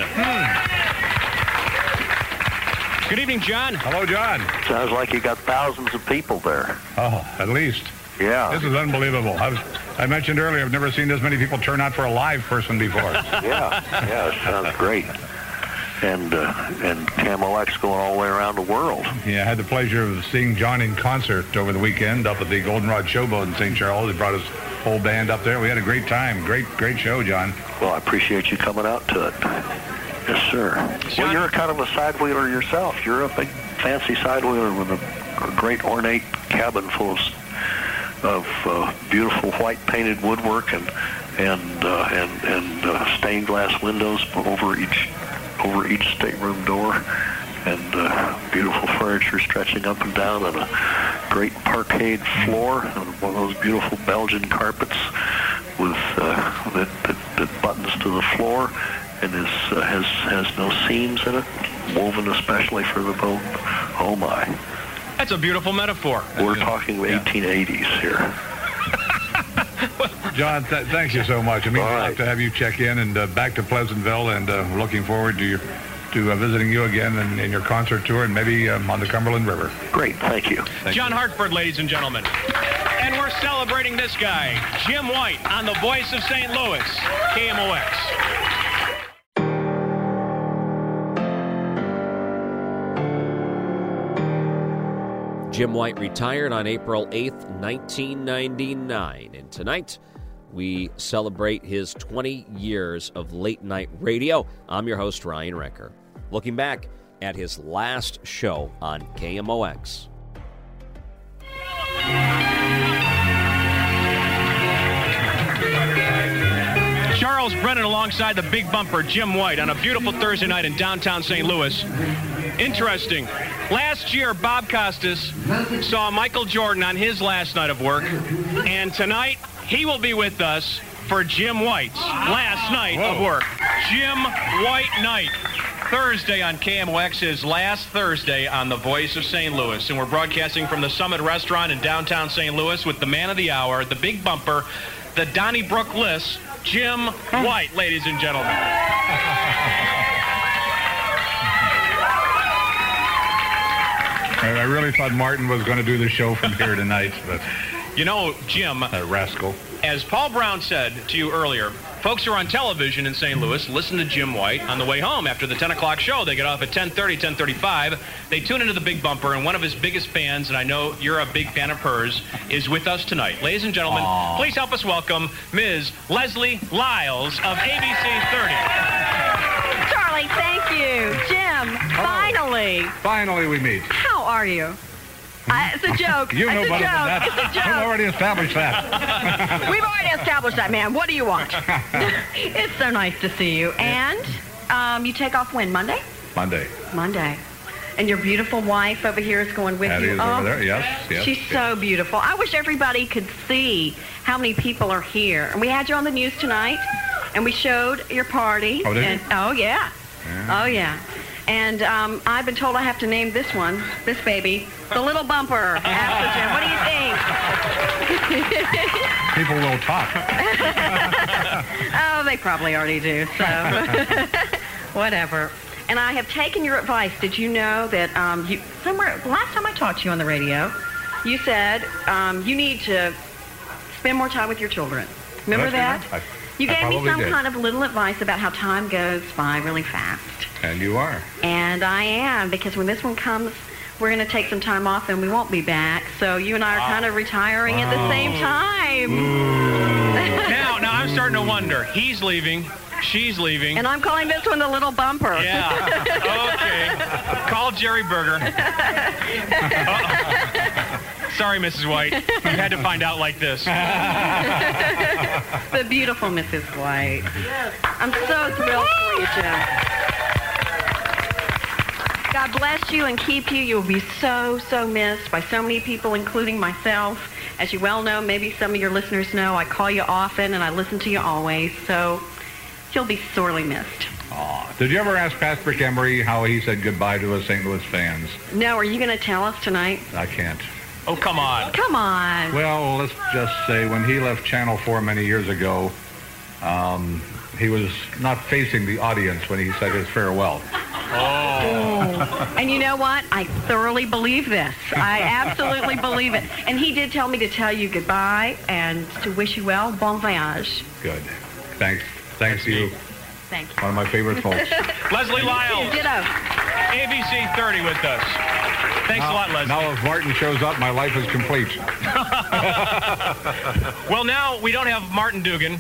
Good evening, John. Hello, John. Sounds like you got thousands of people there. Oh, at least. Yeah. This is unbelievable. I, was, I mentioned earlier, I've never seen this many people turn out for a live person before. <laughs> yeah, yeah, it sounds great. And uh, and KMOX going all the way around the world. Yeah, I had the pleasure of seeing John in concert over the weekend up at the Goldenrod Showboat in St. Charles. He brought his whole band up there. We had a great time. Great, great show, John. Well, I appreciate you coming out to it. Yes, sir. Well, you're kind of a side wheeler yourself. You're a big, fancy side wheeler with a, a great ornate cabin full of, of uh, beautiful white painted woodwork and and uh, and and uh, stained glass windows over each over each stateroom door, and uh, beautiful furniture stretching up and down, and a great parquet floor, and one of those beautiful Belgian carpets with uh, that, that that buttons to the floor and is uh, has has no seams in it, woven especially for the boat. Oh my! That's a beautiful metaphor. We're talking 1880s here. <laughs> John, th- thanks you so much. I mean, I'd to have you check in and uh, back to Pleasantville, and uh, looking forward to your, to uh, visiting you again in, in your concert tour, and maybe um, on the Cumberland River. Great, thank you. John Hartford, ladies and gentlemen. And we're celebrating this guy, Jim White, on the voice of St. Louis, KMOX. Jim White retired on April 8th, 1999. And tonight, we celebrate his 20 years of late night radio. I'm your host, Ryan Recker. Looking back at his last show on KMOX. Charles Brennan alongside the big bumper, Jim White, on a beautiful Thursday night in downtown St. Louis. Interesting. Last year, Bob Costas saw Michael Jordan on his last night of work, and tonight he will be with us for Jim White's last night of work. Jim White night. Thursday on KMOX, his last Thursday on The Voice of St. Louis. And we're broadcasting from the Summit Restaurant in downtown St. Louis with the man of the hour, the big bumper, the Donnybrook List, Jim hmm. White, ladies and gentlemen. <laughs> I really thought Martin was going to do the show from here tonight, but You know, Jim, that rascal. as Paul Brown said to you earlier, folks who are on television in St. Louis listen to Jim White on the way home after the 10 o'clock show. They get off at 10.30, 10.35. They tune into the Big Bumper, and one of his biggest fans, and I know you're a big fan of hers, is with us tonight. Ladies and gentlemen, please help us welcome Ms. Leslie Lyles of ABC 30. Charlie, thank you. Jim, finally. Finally, we meet. How are you? I, it's a joke. <laughs> You know it's a better joke. than that. It's a joke. <laughs> We've already established that. We've already established that, man. What do you want? <laughs> it's so nice to see you. And um, you take off when? Monday? Monday. Monday. And your beautiful wife over here is going with you. is over there. Yes, yes, She's yes. so beautiful. I wish everybody could see how many people are here. And we had you on the news tonight, and we showed your party. Oh, did you? and, Oh, yeah. Oh, yeah. And um, I've been told I have to name this one, this baby, the little bumper after. What do you think? <laughs> People will talk. <laughs> oh, they probably already do. So, <laughs> whatever. And I have taken your advice. Did you know that um, you somewhere last time I talked to you on the radio, you said um, you need to spend more time with your children. Remember that? Say that? I- you gave me some did. kind of little advice about how time goes by really fast. And you are. And I am, because when this one comes, we're going to take some time off and we won't be back. So you and I are kind of retiring at the same time. now I'm starting to wonder. He's leaving. She's leaving. And I'm calling this one the little bumper. Yeah. Okay. Call Jerry Berger. Sorry, Mrs. White. You had to find out like this. the beautiful Mrs. White. Yes. I'm so thrilled for you, Jim. God bless you and keep you. You'll be so, so missed by so many people, including myself. As you well know, maybe some of your listeners know, I call you often and I listen to you always. So you'll be sorely missed. Aw. Did you ever ask Patrick Emery how he said goodbye to his St. Louis fans? No, are you going to tell us tonight? I can't. Oh, come on. Come on. Well, let's just say when he left Channel 4 many years ago, um, he was not facing the audience when he said his farewell. Oh. and you know what? I thoroughly believe this. I absolutely believe it. And he did tell me to tell you goodbye and to wish you well. Bon voyage. Good. Thanks. Thanks to you. Thank you. One of my favorite folks. <laughs> Leslie Lyles. Ditto. ABC 30 with us. Thanks now, a lot, Leslie. Now, if Martin shows up, my life is complete. <laughs> <laughs> well, now we don't have Martin Duggan,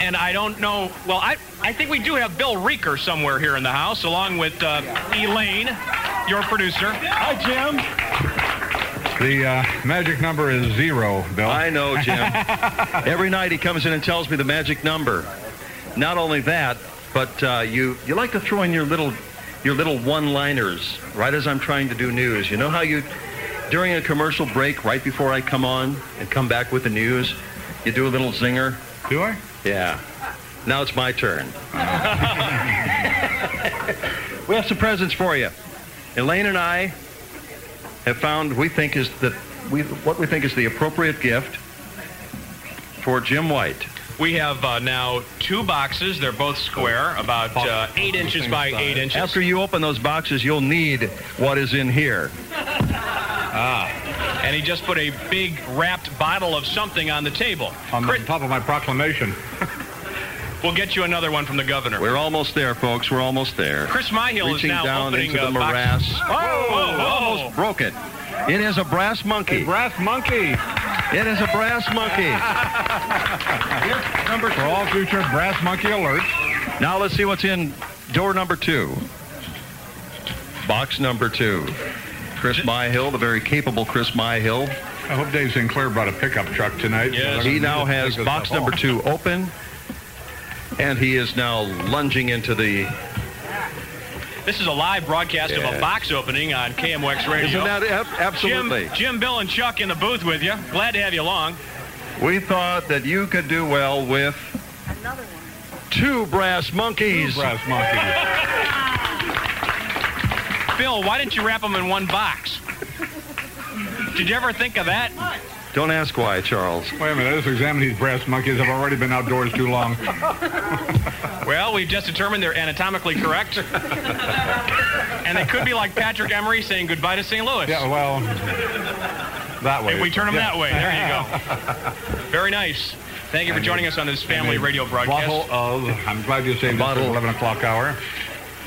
and I don't know. Well, I, I think we do have Bill Reeker somewhere here in the house, along with uh, Elaine, your producer. Hi, Jim. The uh, magic number is zero, Bill. I know, Jim. <laughs> Every night he comes in and tells me the magic number. Not only that, but uh, you you like to throw in your little your little one-liners right as I'm trying to do news. You know how you during a commercial break, right before I come on and come back with the news, you do a little zinger. Do I? Yeah. Now it's my turn. <laughs> we have some presents for you. Elaine and I have found we think is that we what we think is the appropriate gift for Jim White. We have uh, now two boxes. They're both square, about uh, eight inches by eight inches. After you open those boxes, you'll need what is in here. And he just put a big wrapped bottle of something on the table. On the top of my proclamation. <laughs> We'll get you another one from the governor. We're almost there, folks. We're almost there. Chris Myhill is Reaching now down opening into a the box- morass. Oh, oh, whoa, oh. whoa, whoa. Almost broke it. It is a brass monkey. brass monkey. It is a brass monkey. <laughs> number For all future brass monkey alerts. Now let's see what's in door number two. Box number two. Chris Myhill, the very capable Chris Myhill. I hope Dave Sinclair brought a pickup truck tonight. He now has box number two open, and he is now lunging into the. This is a live broadcast of a box opening on KMOX Radio. Isn't that ab- absolutely? Jim, Jim, Bill, and Chuck in the booth with you. Glad to have you along. We thought that you could do well with two brass monkeys. Two brass monkeys. <laughs> Bill, why didn't you wrap them in one box? Did you ever think of that? Don't ask why, Charles. Wait a minute. Let's examine these brass monkeys. I've already been outdoors too long. <laughs> Well, we've just determined they're anatomically correct. <laughs> and they could be like Patrick Emery saying goodbye to St. Louis. Yeah, well, that way. If we turn them Yeah. that way, there you go. <laughs> Very nice. Thank you for joining us on this family radio broadcast. Bottle of, I'm glad you saved bottle. 11 o'clock hour.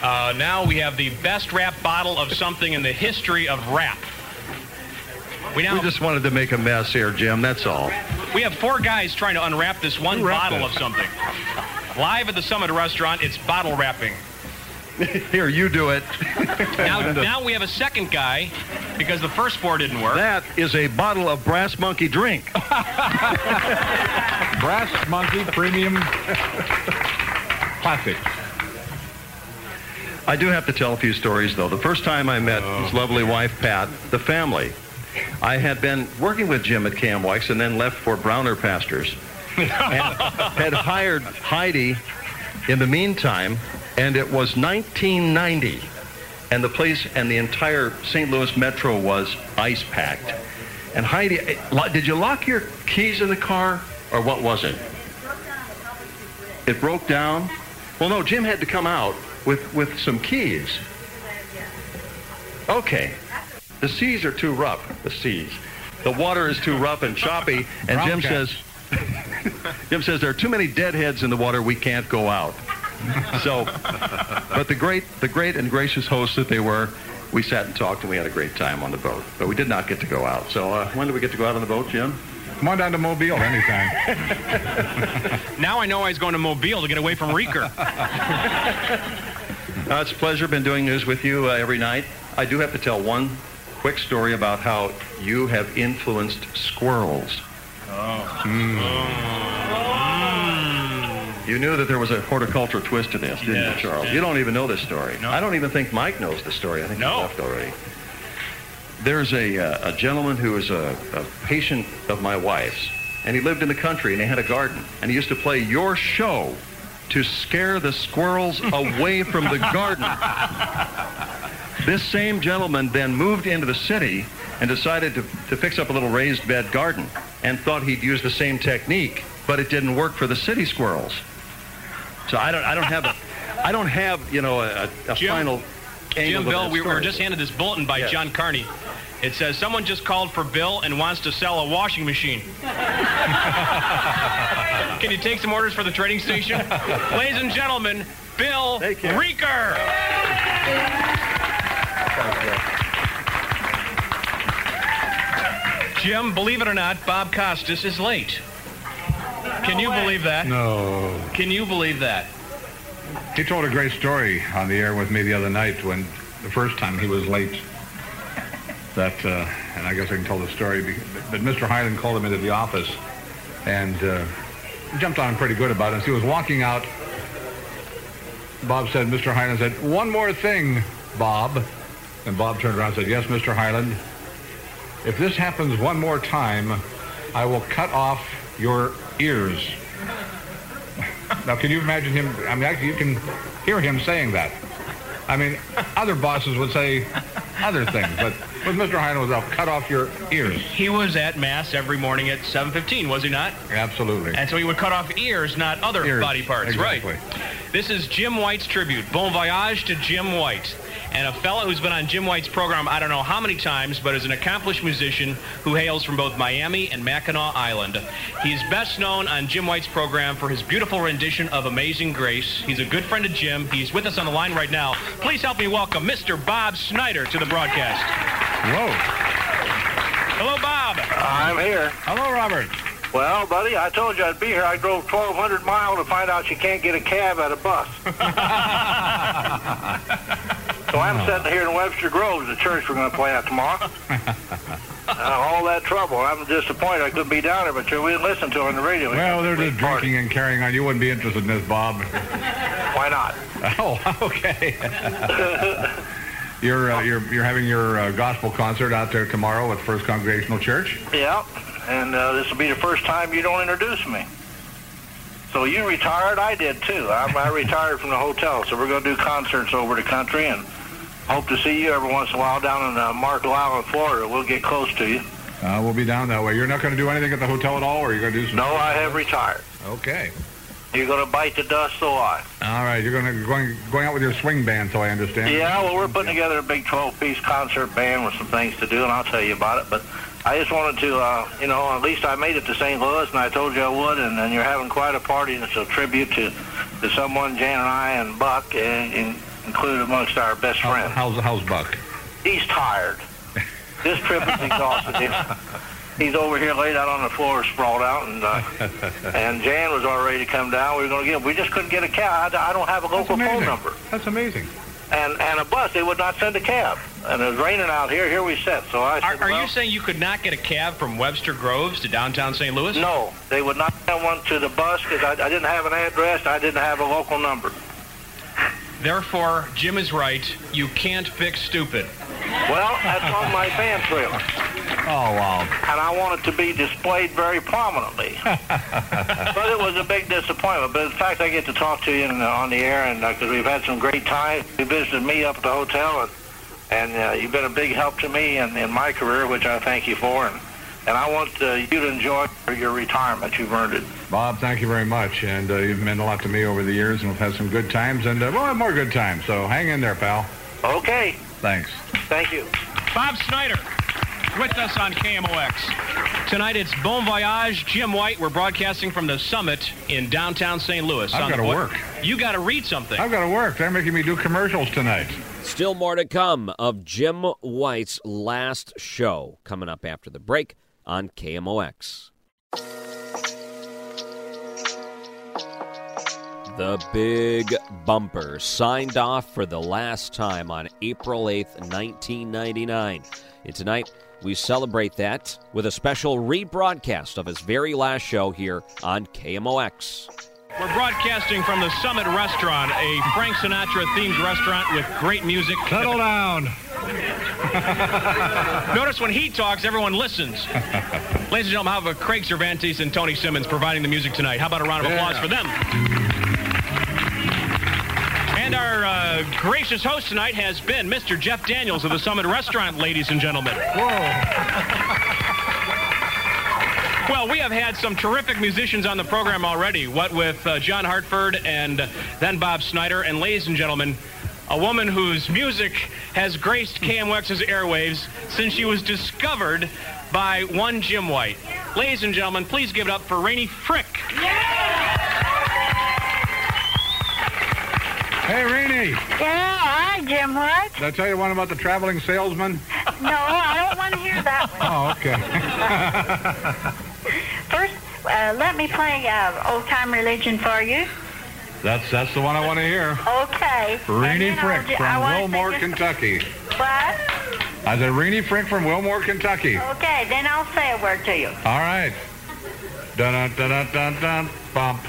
Uh, now we have the best rap bottle of something in the history of rap. We now We just wanted to make a mess here, Jim. That's all. we have four guys trying to unwrap this one bottle it? of something. Live at the Summit Restaurant, it's bottle wrapping. <laughs> Here, you do it. Now, <laughs> now we have a second guy because the first four didn't work. That is a bottle of brass monkey drink. <laughs> Brass monkey premium classic. I do have to tell a few stories, though. The first time I met his oh. lovely wife, Pat, the family, I had been working with Jim at KMOX and then left for Browner Pastures. and <laughs> had hired Heidi in the meantime, and it was 1990. And the place and the entire St. Louis Metro was ice packed. And Heidi, did you lock your keys in the car, or what was it? It broke down. Well, no, Jim had to come out with, with some keys. Okay. The seas are too rough. The seas. The water is too rough and choppy. And Jim says, <laughs> Jim says there are too many deadheads in the water. We can't go out. So, but the great, the great and gracious hosts that they were, we sat and talked and we had a great time on the boat. But we did not get to go out. So uh, when did we get to go out on the boat, Jim? Come on down to Mobile anytime. <laughs> Now I know I was going to Mobile to get away from Reeker. <laughs> Uh, it's a pleasure. Been doing news with you uh, every night. I do have to tell one quick story about how you have influenced squirrels. Oh. You knew that there was a horticultural twist to this, didn't Yes, you, Charles? yes. You don't even know this story. I don't even think Mike knows the story. I think No. he left already. There's a, uh, a gentleman who was a, a patient of my wife's, and he lived in the country, and he had a garden, and he used to play your show to scare the squirrels <laughs> away from the garden. This same gentleman then moved into the city and decided to, to fix up a little raised bed garden and thought he'd use the same technique, but it didn't work for the city squirrels. So I don't, I don't have, a, I don't have, you know, a, a Jim- final. Angle Jim, Bill, we were just handed this bulletin by Yes. John Carney. It says someone just called for Bill and wants to sell a washing machine. <laughs> Can you take some orders for the trading station? <laughs> Ladies and gentlemen, Bill Reeker. Jim, believe it or not, Bob Costas is late. Can you believe that? No. Can you believe that? He told a great story on the air with me the other night when the first time he was late. That, uh, and I guess I can tell the story, but Mr. Hyland called him into the office and uh, jumped on him pretty good about it. As he was walking out, Bob said, Mr. Hyland said, one more thing, Bob. And Bob turned around and said, yes, Mr. Hyland, if this happens one more time, I will cut off your ears. Now, can you imagine him? I mean, actually, you can hear him saying that. I mean, other bosses would say other things, but with Mr. Heine was, I'll cut off your ears. He was at Mass every morning at 7.15, was he not? Absolutely. And so he would cut off ears, not other Ears, body parts. exactly. Right. This is Jim White's tribute. Bon voyage to Jim White. And a fellow who's been on Jim White's program I don't know how many times, but is an accomplished musician who hails from both Miami and Mackinac Island. He's best known on Jim White's program for his beautiful rendition of Amazing Grace. He's a good friend of Jim. He's with us on the line right now. Please help me welcome Mr. Bob Snyder to the broadcast. Whoa. Hello, Bob. I'm here. Hello, Robert. Well, buddy, I told you I'd be here. I drove 1,200 miles to find out you can't get a cab at a bus. <laughs> so I'm sitting here in Webster Groves, the church we're going to play at tomorrow. <laughs> uh, all that trouble. I'm disappointed I couldn't be down there, but you we didn't listen to it on the radio. Well, they're just drinking and carrying on. You wouldn't be interested in this, Bob. <laughs> Why not? <laughs> Oh, okay. you're uh, you're you're having your uh, gospel concert out there tomorrow at First Congregational Church. Yeah, and uh, this will be the first time you don't introduce me. So you retired, I did too. I'm, I retired from the hotel, so we're going to do concerts over the country and hope to see you every once in a while down in uh, Marco Island, Florida. We'll get close to you. Uh, we'll be down that way. You're not going to do anything at the hotel at all, or you're going to do some? No, I have retired. Okay. You're going to bite the dust, so I. All right. You're going to going going out with your swing band, so I understand. Yeah, well, we're putting together a big 12-piece concert band with some things to do, and I'll tell you about it. But I just wanted to, uh, you know, at least I made it to St. Louis, and I told you I would, and, and you're having quite a party, and it's a tribute to, to someone Jan and I and Buck, and, and included amongst our best How- friends. how's how's Buck? He's tired. This trip has exhausted him. <laughs> He's over here laid out on the floor, sprawled out, and uh, <laughs> and Jan was all ready to come down. We were going to get. We just couldn't get a cab. I, I don't have a local phone number. That's amazing. And and a bus. They would not send a cab. And it was raining out here. Here we sit. So I Are, said, are well, you saying you could not get a cab from Webster Groves to downtown St. Louis? No, they would not send one to the bus because I, I didn't have an address. I didn't have a local number. Therefore, Jim is right. You can't fix stupid. Well, that's on my van trailer. Oh wow. and I want it to be displayed very prominently. <laughs> but it was a big disappointment. But in fact, I get to talk to you in, uh, on the air, and because we've had some great time. You visited me up at the hotel, and and uh, you've been a big help to me in, in my career, which I thank you for. And and I want uh, you to enjoy your retirement. You've earned it. Bob, thank you very much, and uh, you've meant a lot to me over the years, and we've had some good times, and uh, we'll have more good times. So hang in there, pal. Okay. Thanks. Thank you. Bob Snyder with us on KMOX. Tonight it's Bon Voyage, Jim White. We're broadcasting from the summit in downtown St. Louis. I've gotta work. You got to read something. I've got to work. They're making me do commercials tonight. Still more to come of Jim White's last show coming up after the break on KMOX. The Big Bumper signed off for the last time on April 8th, 1999. And tonight, we celebrate that with a special rebroadcast of his very last show here on KMOX. We're broadcasting from the Summit Restaurant, a Frank Sinatra themed restaurant with great music. Settle down. <laughs> Notice when he talks, everyone listens. <laughs> Ladies and gentlemen, how about Craig Cervantes and Tony Simmons providing the music tonight? How about a round of applause for them? And our uh, gracious host tonight has been Mr. Jeff Daniels of the Summit Restaurant, <laughs> ladies and gentlemen. Whoa. Well, we have had some terrific musicians on the program already. What with uh, John Hartford and then Bob Snyder. And ladies and gentlemen, a woman whose music has graced KMOX's airwaves since she was discovered by one Jim White. Ladies and gentlemen, please give it up for Rainey Frick. Hey, Rainey. Yeah, hi, Jim White. Did I tell you one about the traveling salesman? No, I don't want to hear that one. Oh, okay. <laughs> First, uh, let me play uh, Old Time Religion for you. that's that's the one I want to hear. Okay. Rainey Frick I from wanna Wilmore, Kentucky. What? I said Rainey Frick from Wilmore, Kentucky. Okay, then I'll say a word to you. All right. Dun dun dun dun dun bump.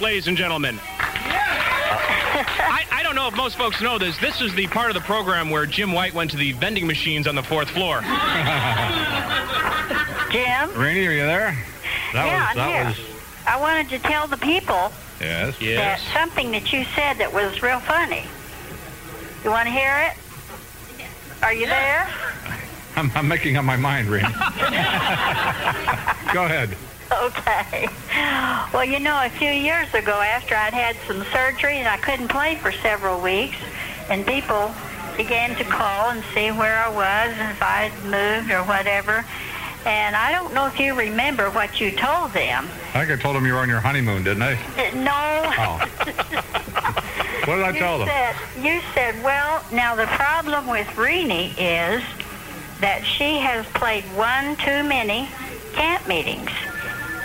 Rainey ladies and gentlemen. <laughs> I, I don't know if most folks know this. This is the part of the program where Jim White went to the vending machines on the fourth floor. <laughs> Jim? Rainey, are you there? That yeah, was I'm here. was I wanted to tell the people yes. that something that you said that was real funny. You want to hear it? Are you there? I'm, I'm making up my mind, Rainey. <laughs> Go ahead. <laughs> Okay. Well, you know, a few years ago, after I'd had some surgery and I couldn't play for several weeks, and people began to call and see where I was and if I'd moved or whatever. And I don't know if you remember what you told them. I think I told him you were on your honeymoon, didn't I? Uh, No. Oh. <laughs> What did I you tell them? Said, you said, well, now the problem with Renee is that she has played one too many camp meetings.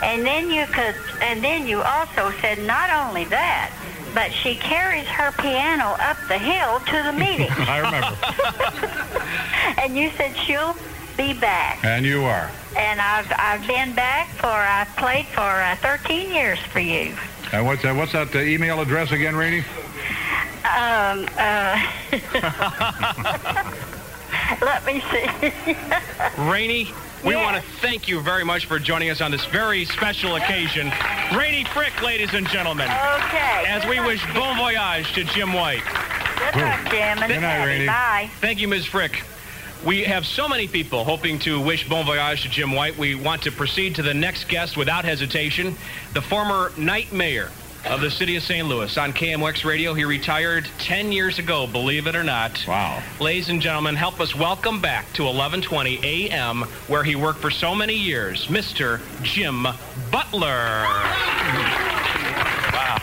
And then you could, and then you also said not only that, but she carries her piano up the hill to the meeting. <laughs> I remember. <laughs> and you said she'll be back. And you are. And I've I've been back for I've played for uh, 13 years for you. And what's that? What's that uh, email address again, Rainey? Um, uh, <laughs> let me see. Rainey, we want to thank you very much for joining us on this very special occasion. Rainey Frick, ladies and gentlemen. Okay. As we wish bon voyage to Jim White. Good luck, Jim. And Patty. Bye. Thank you, Ms. Frick. We have so many people hoping to wish bon voyage to Jim White. We want to proceed to the next guest without hesitation. The former night mayor of the city of St. Louis on KMOX Radio. He retired 10 years ago, believe it or not. Wow. Ladies and gentlemen, help us welcome back to 1120 a.m., where he worked for so many years, Mr. Jim Butler. Wow.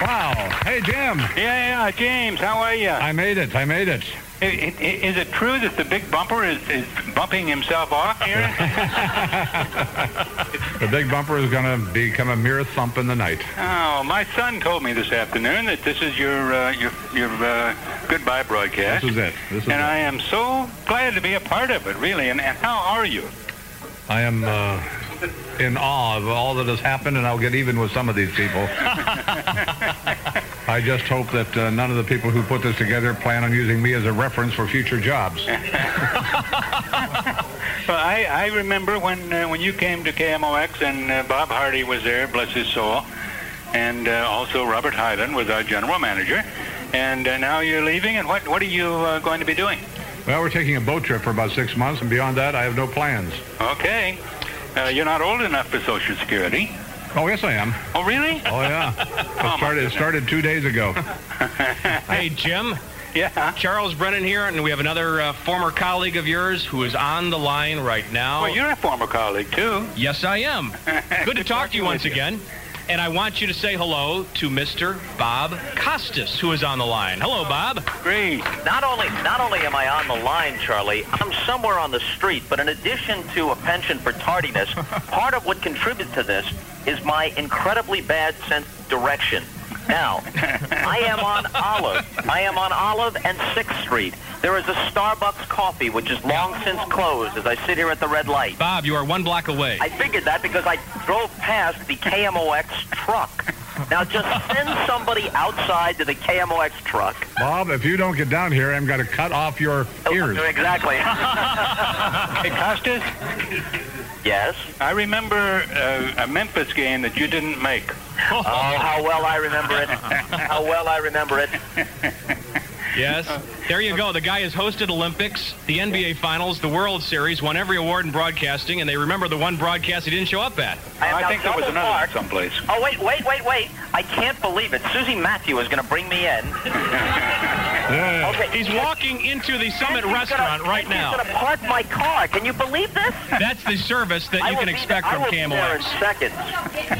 Wow. Hey, Jim. Yeah, yeah, James, how are you? I made it. I made it. Is it true that the big bumper is, is bumping himself off here? <laughs> The big bumper is going to become a mere thump in the night. oh, my son told me this afternoon that this is your uh, your your uh, goodbye broadcast. This is it. This is and it. I am so glad to be a part of it, really. And, and how are you? I am uh, in awe of all that has happened, and I'll get even with some of these people. <laughs> I just hope that uh, none of the people who put this together plan on using me as a reference for future jobs. <laughs> Well, I, I remember when uh, when you came to KMOX and uh, Bob Hardy was there, bless his soul, and uh, also Robert Hyland was our general manager. And uh, now you're leaving, and what what are you uh, going to be doing? Well, we're taking a boat trip for about six months, and beyond that, I have no plans. Okay. Uh, you're not old enough for Social Security. Oh, yes, I am. Oh, really? Oh, yeah. <laughs> It started, it started two days ago. <laughs> Hey, Jim. Yeah. Charles Brennan here, and we have another uh, former colleague of yours who is on the line right now. Well, you're a former colleague, too. Yes, I am. <laughs> Good to talk to you once again. And I want you to say hello to Mr. Bob Costas, who is on the line. Hello, Bob. Great. Not only not only am I on the line, Charlie, I'm somewhere on the street. But in addition to a penchant for tardiness, <laughs> part of what contributes to this is my incredibly bad sense of direction. Now, I am on Olive. I am on Olive and Sixth Street. There is a Starbucks coffee which is long since closed as I sit here at the red light. Bob, you are one block away. I figured that because I drove past the KMOX truck. Now just send somebody outside to the KMOX truck. Bob, if you don't get down here, I'm going to cut off your ears. Exactly. <laughs> Hey, Costas, yes. I remember uh, a Memphis game that you didn't make. Oh, how well I remember it. How well I remember it. Yes. There you go. The guy has hosted Olympics, the NBA Finals, the World Series, won every award in broadcasting, and they remember the one broadcast he didn't show up at. I, I think there was double another one someplace. Oh, wait, wait, wait, wait. I can't believe it. Susie Mathieu is going to bring me in. <laughs> Okay. He's walking into the Summit Restaurant gonna, right and now. He's going to park my car. Can you believe this? That's the service that you can expect there- from I will be there seconds.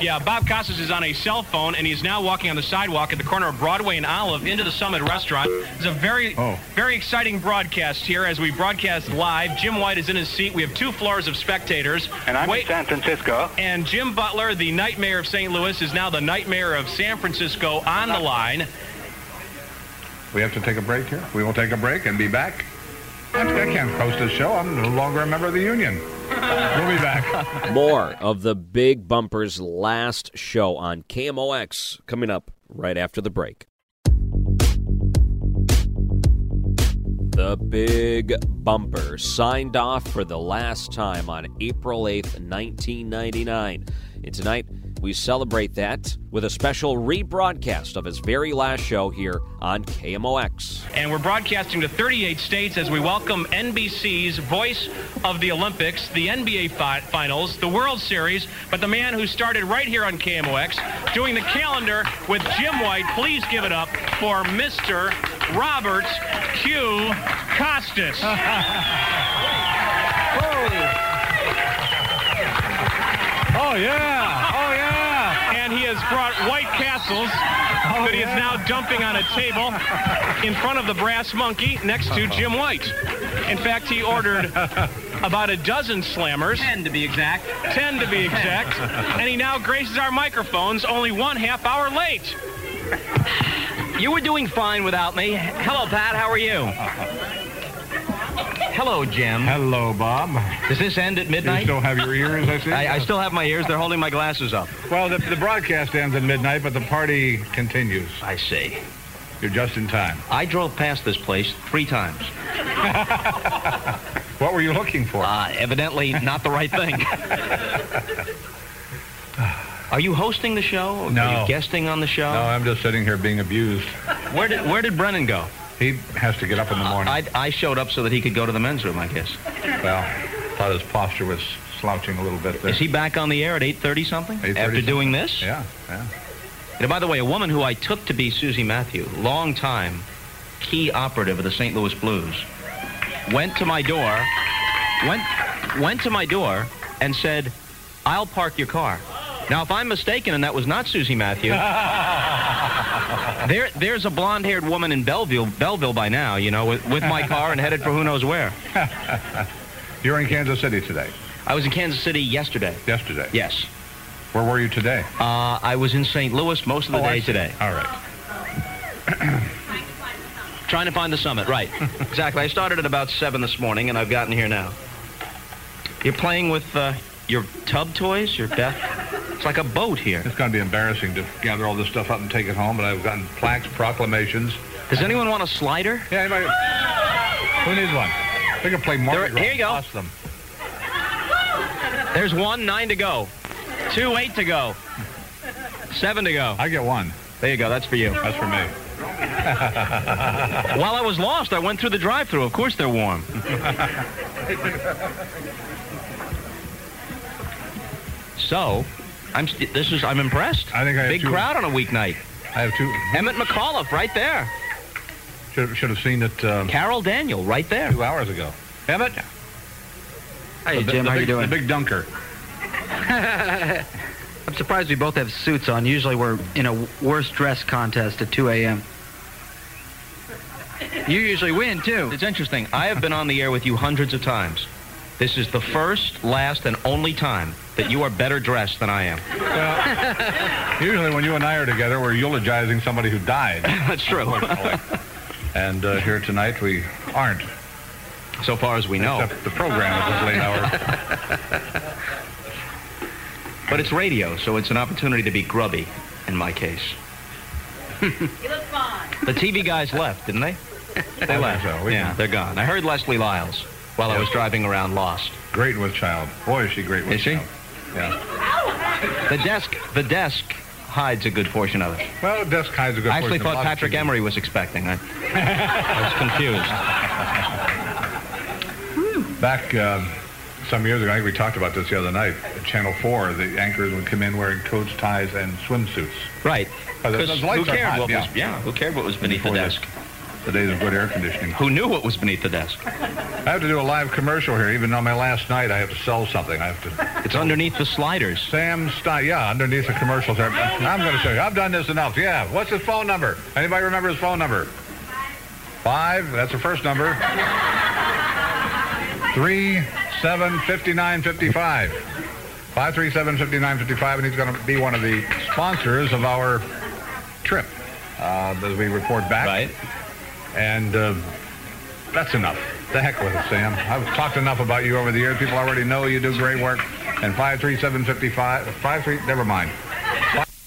Yeah, Bob Costas is on a cell phone, and he's now walking on the sidewalk at the corner of Broadway and Olive into the Summit Restaurant. It's a very, Oh. very exciting broadcast here as we broadcast live. Jim White is in his seat. We have two floors of spectators. And I'm Wait, in San Francisco. and Jim Butler, the nightmare of St. Louis, is now the nightmare of San Francisco on the line. We have to take a break here. We will take a break and be back. I I can't host this show. I'm no longer a member of the union. <laughs> We'll be back. More of the Big Bumper's last show on KMOX coming up right after the break. The Big Bumper signed off for the last time on April 8th, 1999. And tonight, we celebrate that with a special rebroadcast of his very last show here on KMOX. And we're broadcasting to 38 states as we welcome NBC's Voice of the Olympics, the NBA fi- Finals, the World Series, but the man who started right here on KMOX doing the calendar with Jim White. Please give it up for Mr. Robert Q. Costas. <laughs> Oh, yeah. Oh, yeah. And he brought White Castles oh, that he is now dumping on a table in front of the brass monkey next to uh-huh. Jim White. In fact, he ordered <laughs> about a dozen slammers. Ten to be exact. Ten to be exact. <laughs> And he now graces our microphones only one half hour late. You were doing fine without me. Hello, Pat. How are you? <laughs> Hello, Jim. Hello, Bob. Does this end at midnight? You still have your ears, I see? I, I still have my ears. They're holding my glasses up. Well, the, the broadcast ends at midnight, but the party continues. I see. You're just in time. I drove past this place three times. <laughs> What were you looking for? Uh, evidently, not the right thing. <sighs> Are you hosting the show? No. Are you guesting on the show? No, I'm just sitting here being abused. Where did Where did Brennan go? He has to get up in the morning. I, I showed up so that he could go to the men's room, I guess. well, thought his posture was slouching a little bit there. Is he back on the air at 8.30 something? 8:30 After doing this? Yeah, yeah. And by the way, a woman who I took to be Susie Mathieu, long time key operative of the St. Louis Blues, went to my door, went went to my door and said, "I'll park your car." Now, if I'm mistaken and that was not Susie Mathieu, <laughs> there there's a blonde-haired woman in Belleville, Belleville by now, you know, with, with my car and headed for who knows where. <laughs> You're in Kansas City today. I was in Kansas City yesterday. Yesterday. Yes. Where were you today? Uh, I was in St. Louis most of the Oh, day today. All right. <clears throat> Trying to find the summit, right. <laughs> exactly. I started at about 7 this morning, and I've gotten here now. You're playing with uh, your tub toys, your Beth? It's like a boat here. It's going to be embarrassing to gather all this stuff up and take it home, but I've gotten plaques, proclamations. Does anyone want a slider? Yeah, anybody? Who needs one? We can play Gras. here you go. Them. There's one, nine to go. Two, eight to go. Seven to go. I get one. There you go. That's for you. That's for me. <laughs> While I was lost, I went through the drive-through. Of course they're warm. <laughs> so, I'm st- this is I'm impressed. I think I have big two- crowd on a weeknight. I have two. Emmett McAuliffe right there. Should, should have seen it. Um, Carol Daniel right there. Two hours ago. Emmett. Hey, The- Jim, the how you doing? The big dunker. <laughs> I'm surprised we both have suits on. Usually we're in a worst dress contest at 2 a.m. You usually win, too. It's interesting. I have been on the air with you hundreds of times. This is the first, last, and only time that you are better dressed than I am. Well, Usually, when you and I are together, we're eulogizing somebody who died. <laughs> That's true. and uh, here tonight, we aren't. So far as we know. Except the program at this late hour. <laughs> But it's radio, so it's an opportunity to be grubby, in my case. You look fine. The TV guys left, didn't they? They left. so. Yeah, can- they're gone. I heard Leslie Lyles while I was driving around Lost. Great with child. Boy, is she great with Is she? Yeah. The desk, the desk hides a good portion of it. Well, desk hides a good I actually portion of thought a lot of Patrick Emery was expecting. I, I <laughs> was confused. Back um, some years ago, I think we talked about this the other night. Channel 4, the anchors would come in wearing coats, ties, and swimsuits. Right. Oh, 'Cause who cared hot, what yeah. was yeah, who cared what was beneath the desk? The days of good air conditioning. Who knew what was beneath the desk? I have to do a live commercial here. Even on my last night, I have to sell something. I have to. It's underneath the sliders. Sam Stein. Yeah, underneath the commercials. there. I'm going to show you. I've done this enough. Yeah. What's his phone number? Anybody remember his phone number? Five. That's the first number. Three seven fifty nine fifty five. Five three seven fifty nine fifty five, and he's going to be one of the sponsors of our trip uh, as we report back. Right. And uh, that's enough. The heck with it, Sam. I've talked enough about you over the years. People already know you do great work. And 53755, 53, never mind.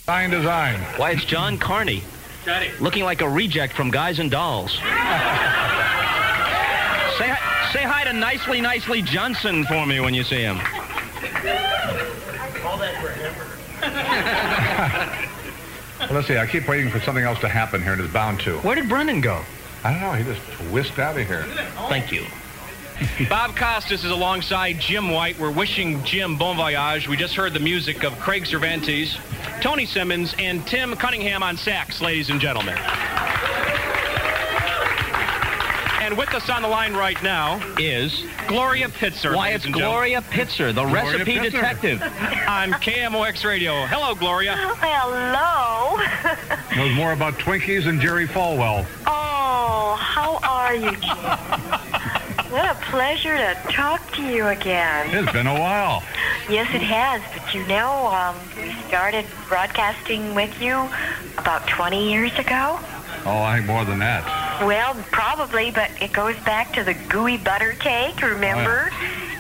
Fine design. Why, it's John Carney. Johnny. Looking like a reject from Guys and Dolls. <laughs> say, hi, say hi to Nicely Nicely Johnson for me when you see him. Call that forever. <laughs> Well, let's see. I keep waiting for something else to happen here, and it's bound to. Where did Brennan go? I don't know. He just whisked out of here. Thank you. Bob Costas is alongside Jim White. We're wishing Jim bon voyage. We just heard the music of Craig Cervantes, Tony Simmons, and Tim Cunningham on sax, ladies and gentlemen. And with us on the line right now is Gloria Pitzer. Why, it's. Gloria Pitzer, the Gloria recipe Pitzer. detective. <laughs> on KMOX Radio. Hello, Gloria. Hello. Knows more about Twinkies than Jerry Falwell. Oh, how are you, Jim? What a pleasure to talk to you again. It's been a while. Yes, it has. But you know, um, we started broadcasting with you about 20 years ago. Oh, I think more than that. Well, probably, but it goes back to the gooey butter cake, remember?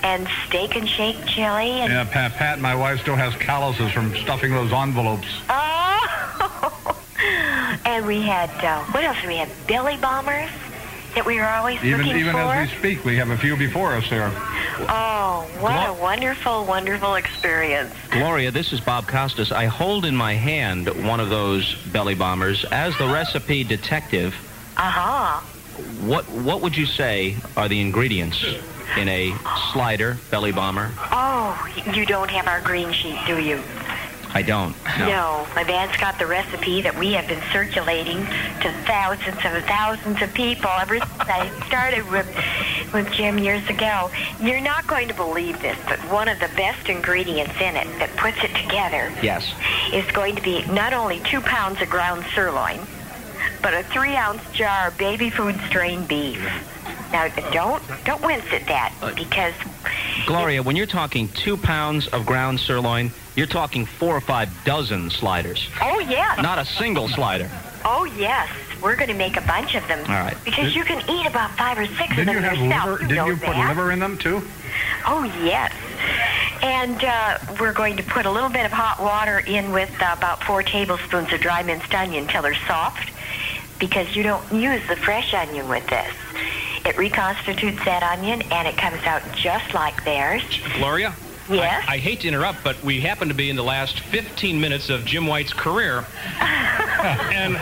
And steak and shake chili. And Yeah, Pat, Pat, my wife still has calluses from stuffing those envelopes. Oh! <laughs> and we had, uh, what else? We had belly bombers that we were always Even looking even for. as we speak, we have a few before us there. Oh, what a wonderful, wonderful experience. Gloria, this is Bob Costas. I hold in my hand one of those belly bombers. As the recipe detective, Uh-huh. what what would you say are the ingredients in a slider belly bomber? Oh, you don't have our green sheet, do you? I don't. No. My band's got the recipe that we have been circulating to thousands and thousands of people ever since I started with, with Jim years ago. You're not going to believe this, but one of the best ingredients in it that puts it together Yes. is going to be not only two pounds of ground sirloin, but a three-ounce jar of baby food strained beef. Now, don't don't wince at that because Gloria, when you're talking two pounds of ground sirloin, you're talking four or five dozen sliders. oh yes, Not a single slider. oh yes, we're going to make a bunch of them. All right. Because Did- you can eat about five or six of you them have yourself. liver? You Didn't you put that. liver in them too? Oh yes. And uh, we're going to put a little bit of hot water in with uh, about four tablespoons of dry minced onion until they're soft, because you don't use the fresh onion with this. It reconstitutes that onion, and it comes out just like theirs. Gloria? Yes? I, I hate to interrupt, but we happen to be in the last 15 minutes of Jim White's career. <laughs> and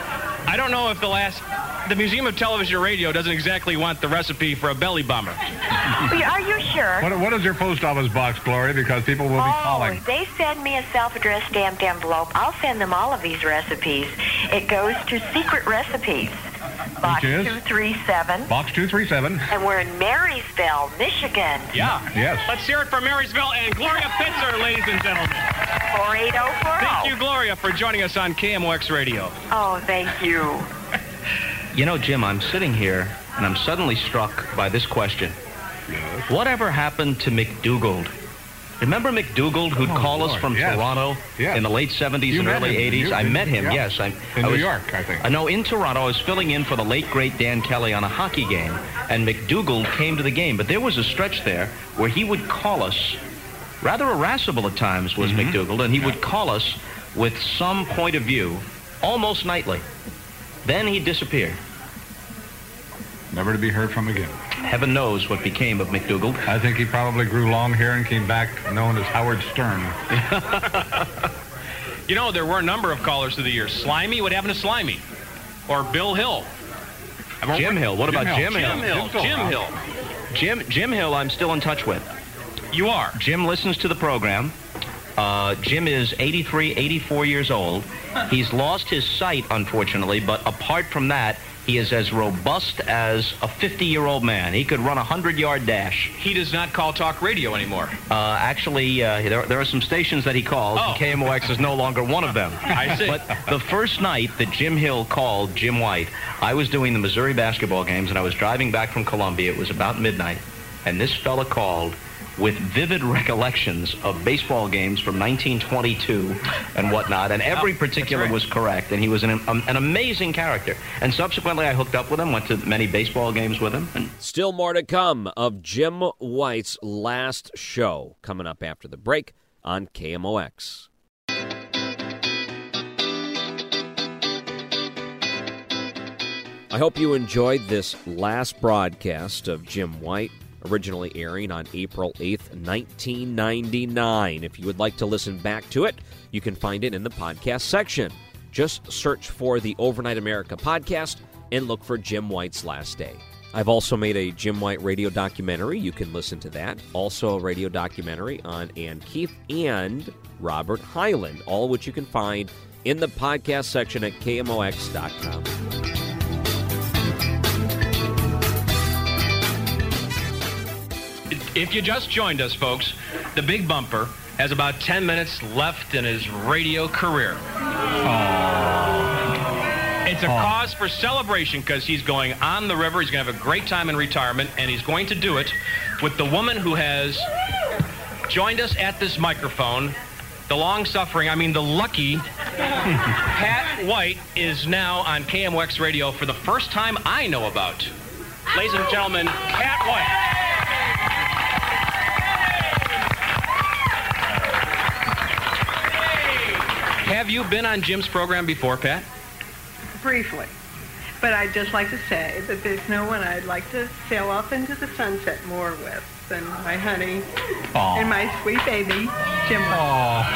I don't know if the last, the Museum of Television and Radio doesn't exactly want the recipe for a belly bomber. Are you sure? What, what is your post office box, Gloria? Because people will be oh, calling. they send me a self-addressed stamped envelope. I'll send them all of these recipes. It goes to Secret Recipes, Box 237. Box 237. And we're in Marysville, Michigan. Yeah. Yes. Let's hear it for Marysville and Gloria Pitzer, ladies and gentlemen. 48040. Thank you, Gloria, for joining us on KMOX Radio. Oh, thank you. <laughs> You know, Jim, I'm sitting here and I'm suddenly struck by this question. Yes. Whatever happened to McDougald? Remember McDougald, who'd Oh, call us from yes. Toronto Yes. in the late 70s You and early him, 80s? you- I met him, yeah. yes. I, In I New York, I think. Uh, no, in Toronto. I was filling in for the late, great Dan Kelly on a hockey game, and McDougald came to the game. But there was a stretch there where he would call us, rather irascible at times was Mm-hmm. McDougald, and he would call us with some point of view almost nightly. Then he disappeared. Never to be heard from again. Heaven knows what became of McDougald. I think he probably grew long hair and came back known as Howard Stern. <laughs> You know, there were a number of callers through the years. Slimy, what happened to Slimy? Or Bill Hill? Jim Hill. What about Jim Hill? Jim Hill. Jim Hill. Jim Jim Hill, I'm still in touch with. You are. Jim listens to the program. Uh, Jim is 83, 84 years old. He's lost his sight, unfortunately, but apart from that, he is as robust as a 50-year-old man. He could run a 100-yard dash. He does not call talk radio anymore. Uh, actually, uh, there, there are some stations that he calls, and KMOX is no longer one of them. Oh. <laughs> I see. But the first night that Jim Hill called Jim White, I was doing the Missouri basketball games, and I was driving back from Columbia. It was about midnight, and this fella called with vivid recollections of baseball games from 1922 and whatnot, and every particular was correct, and he was an, um, an amazing character. And subsequently, I hooked up with him, went to many baseball games with him, and Still more to come of Jim White's last show coming up after the break on KMOX. I hope you enjoyed this last broadcast of Jim White, originally airing on April 8th, 1999. If you would like to listen back to it, you can find it in the podcast section. Just search for the Overnight America podcast and look for Jim White's last day. I've also made a Jim White radio documentary. You can listen to that. Also, a radio documentary on Ann Keith and Robert Hyland, all which you can find in the podcast section at KMOX.com. If you just joined us, folks, the Big Bumper has about 10 minutes left in his radio career. It's a cause for celebration because he's going on the river. He's going to have a great time in retirement, and he's going to do it with the woman who has joined us at this microphone. The long suffering, I mean, the lucky <laughs> Pat White is now on KMOX radio for the first time I know about. Ladies and gentlemen, Pat White. Have you been on Jim's program before, Pat? briefly. But I'd just like to say that there's no one I'd like to sail off into the sunset more with than my honey Aw. and my sweet baby, Jim. Aw.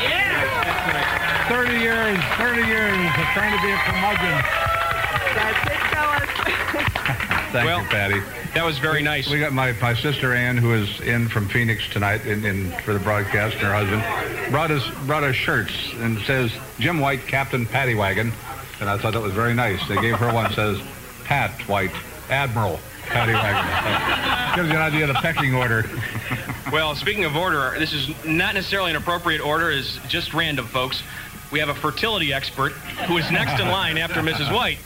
30 years, 30 years of trying to be a curmudgeon. That's it. Thank Well, you, Patty. That was very nice. We got my, my sister Ann, who is in from Phoenix tonight in, in for the broadcast, and her husband brought us brought us shirts and says Jim White, Captain Patty Wagon, and I thought that was very nice. They gave her one says Pat White, Admiral Patty Wagon. <laughs> Gives you an idea of the pecking order. <laughs> Well, speaking of order, this is not necessarily an appropriate order. It's just random, folks. We have a fertility expert who is next in line after Mrs. White.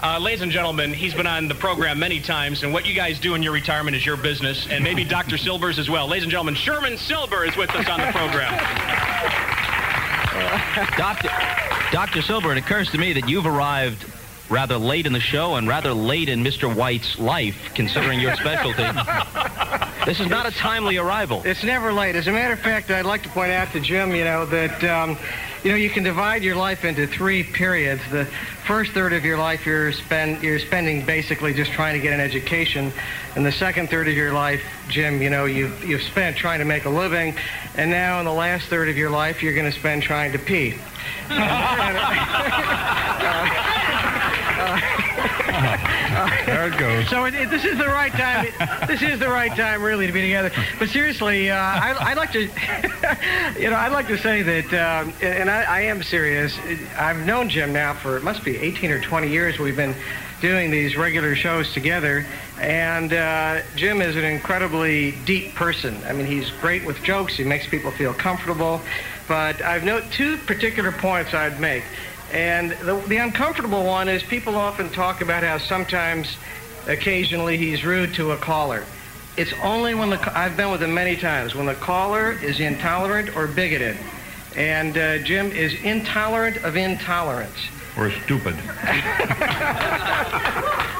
Uh, ladies and gentlemen, he's been on the program many times, and what you guys do in your retirement is your business, and maybe <laughs> Dr. Silber's as well. Ladies and gentlemen, Sherman Silber is with us on the program. <laughs> Doctor, Dr. Silber, it occurs to me that you've arrived rather late in the show and rather late in Mr. White's life, considering your specialty. <laughs> this is not a timely arrival. It's never late. As a matter of fact, I'd like to point out to Jim, you know, that, um, you know, you can divide your life into three periods. The first third of your life you're, spend, you're spending basically just trying to get an education. And the second third of your life, Jim, you know, you've, you've spent trying to make a living. And now in the last third of your life, you're going to spend trying to pee. <laughs> Uh, uh, uh, <laughs> there it goes. So it, it, this is the right time. this is the right time, really, to be together. But seriously, uh, I, I'd like to, <laughs> you know, I'd like to say that, um, and I, I am serious. I've known Jim now for it must be 18 or 20 years. We've been doing these regular shows together, and uh, Jim is an incredibly deep person. I mean, he's great with jokes. He makes people feel comfortable. But I've noted two particular points I'd make. And the, the uncomfortable one is people often talk about how sometimes, occasionally, he's rude to a caller. It's only when the I've been with him many times when the caller is intolerant or bigoted, and uh, Jim is intolerant of intolerance. Or stupid. <laughs>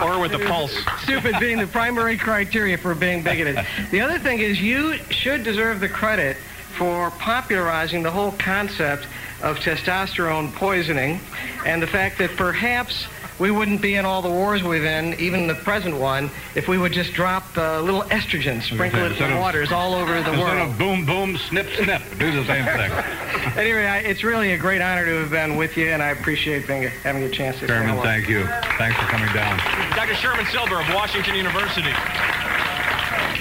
or with the pulse. Stupid being the primary criteria for being bigoted. The other thing is you should deserve the credit for popularizing the whole concept of testosterone poisoning and the fact that perhaps we wouldn't be in all the wars we've in, even the present one, if we would just drop a little estrogen, sprinkle it in the waters all over the instead world. of boom, boom, snip, snip, do the same thing. <laughs> anyway, I, it's really a great honor to have been with you, and I appreciate being, having a chance to say Chairman, hello. thank you. Thanks for coming down. Dr. Sherman Silber of Washington University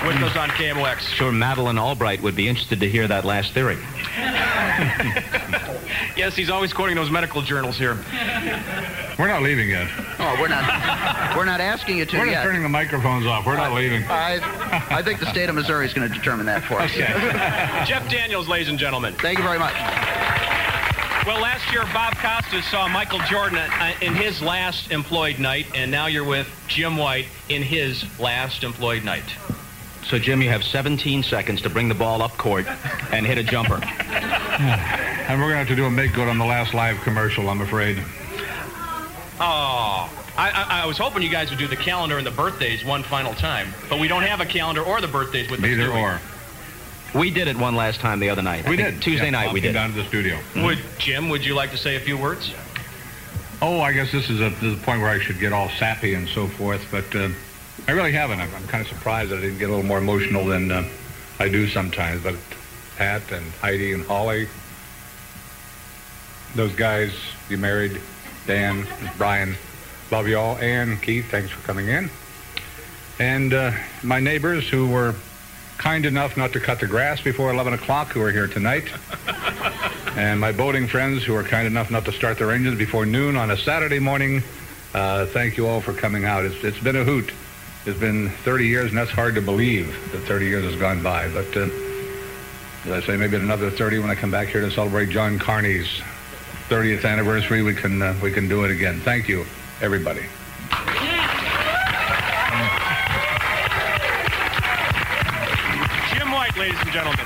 with us on KMOX. Sure, Madeleine Albright would be interested to hear that last theory. <laughs> Yes, he's always quoting those medical journals here. <laughs> We're not leaving yet. Oh, we're not. We're not asking you to We're yet. turning the microphones off. We're not leaving. I, I think the state of Missouri is going to determine that for us. Okay. <laughs> Jeff Daniels, ladies and gentlemen. Thank you very much. Well, last year Bob Costas saw Michael Jordan uh, in his last employed night, and now you're with Jim White in his last employed night. So, Jim, you have 17 seconds to bring the ball up court and hit a jumper. <sighs> <laughs> And we're going to have to do a make good on the last live commercial, I'm afraid. Oh, I, I, I was hoping you guys would do the calendar and the birthdays one final time, but we don't have a calendar or the birthdays with us, Neither we? or. We did it one last time the other night. I We think did. Tuesday Yeah, night Bob we came did. down to the studio. Would Jim? Would you like to say a few words? Oh, I guess this is, a, this is a point where I should get all sappy and so forth, but uh, I really haven't. I'm, I'm kind of surprised that I didn't get a little more emotional than uh, I do sometimes. But Pat and Heidi and Holly, those guys you married, Dan, Brian, love you all. Ann, Keith, thanks for coming in. And uh, my neighbors who were kind enough not to cut the grass before 11 o'clock who are here tonight. <laughs> and my boating friends who are kind enough not to start their engines before noon on a Saturday morning. Uh, thank you all for coming out. It's, it's been a hoot. It's been 30 years, and that's hard to believe that 30 years has gone by. But uh, as I say, maybe another 30 when I come back here to celebrate John Carney's 30th anniversary, we can uh, we can do it again. Thank you, everybody. Jim White, ladies and gentlemen.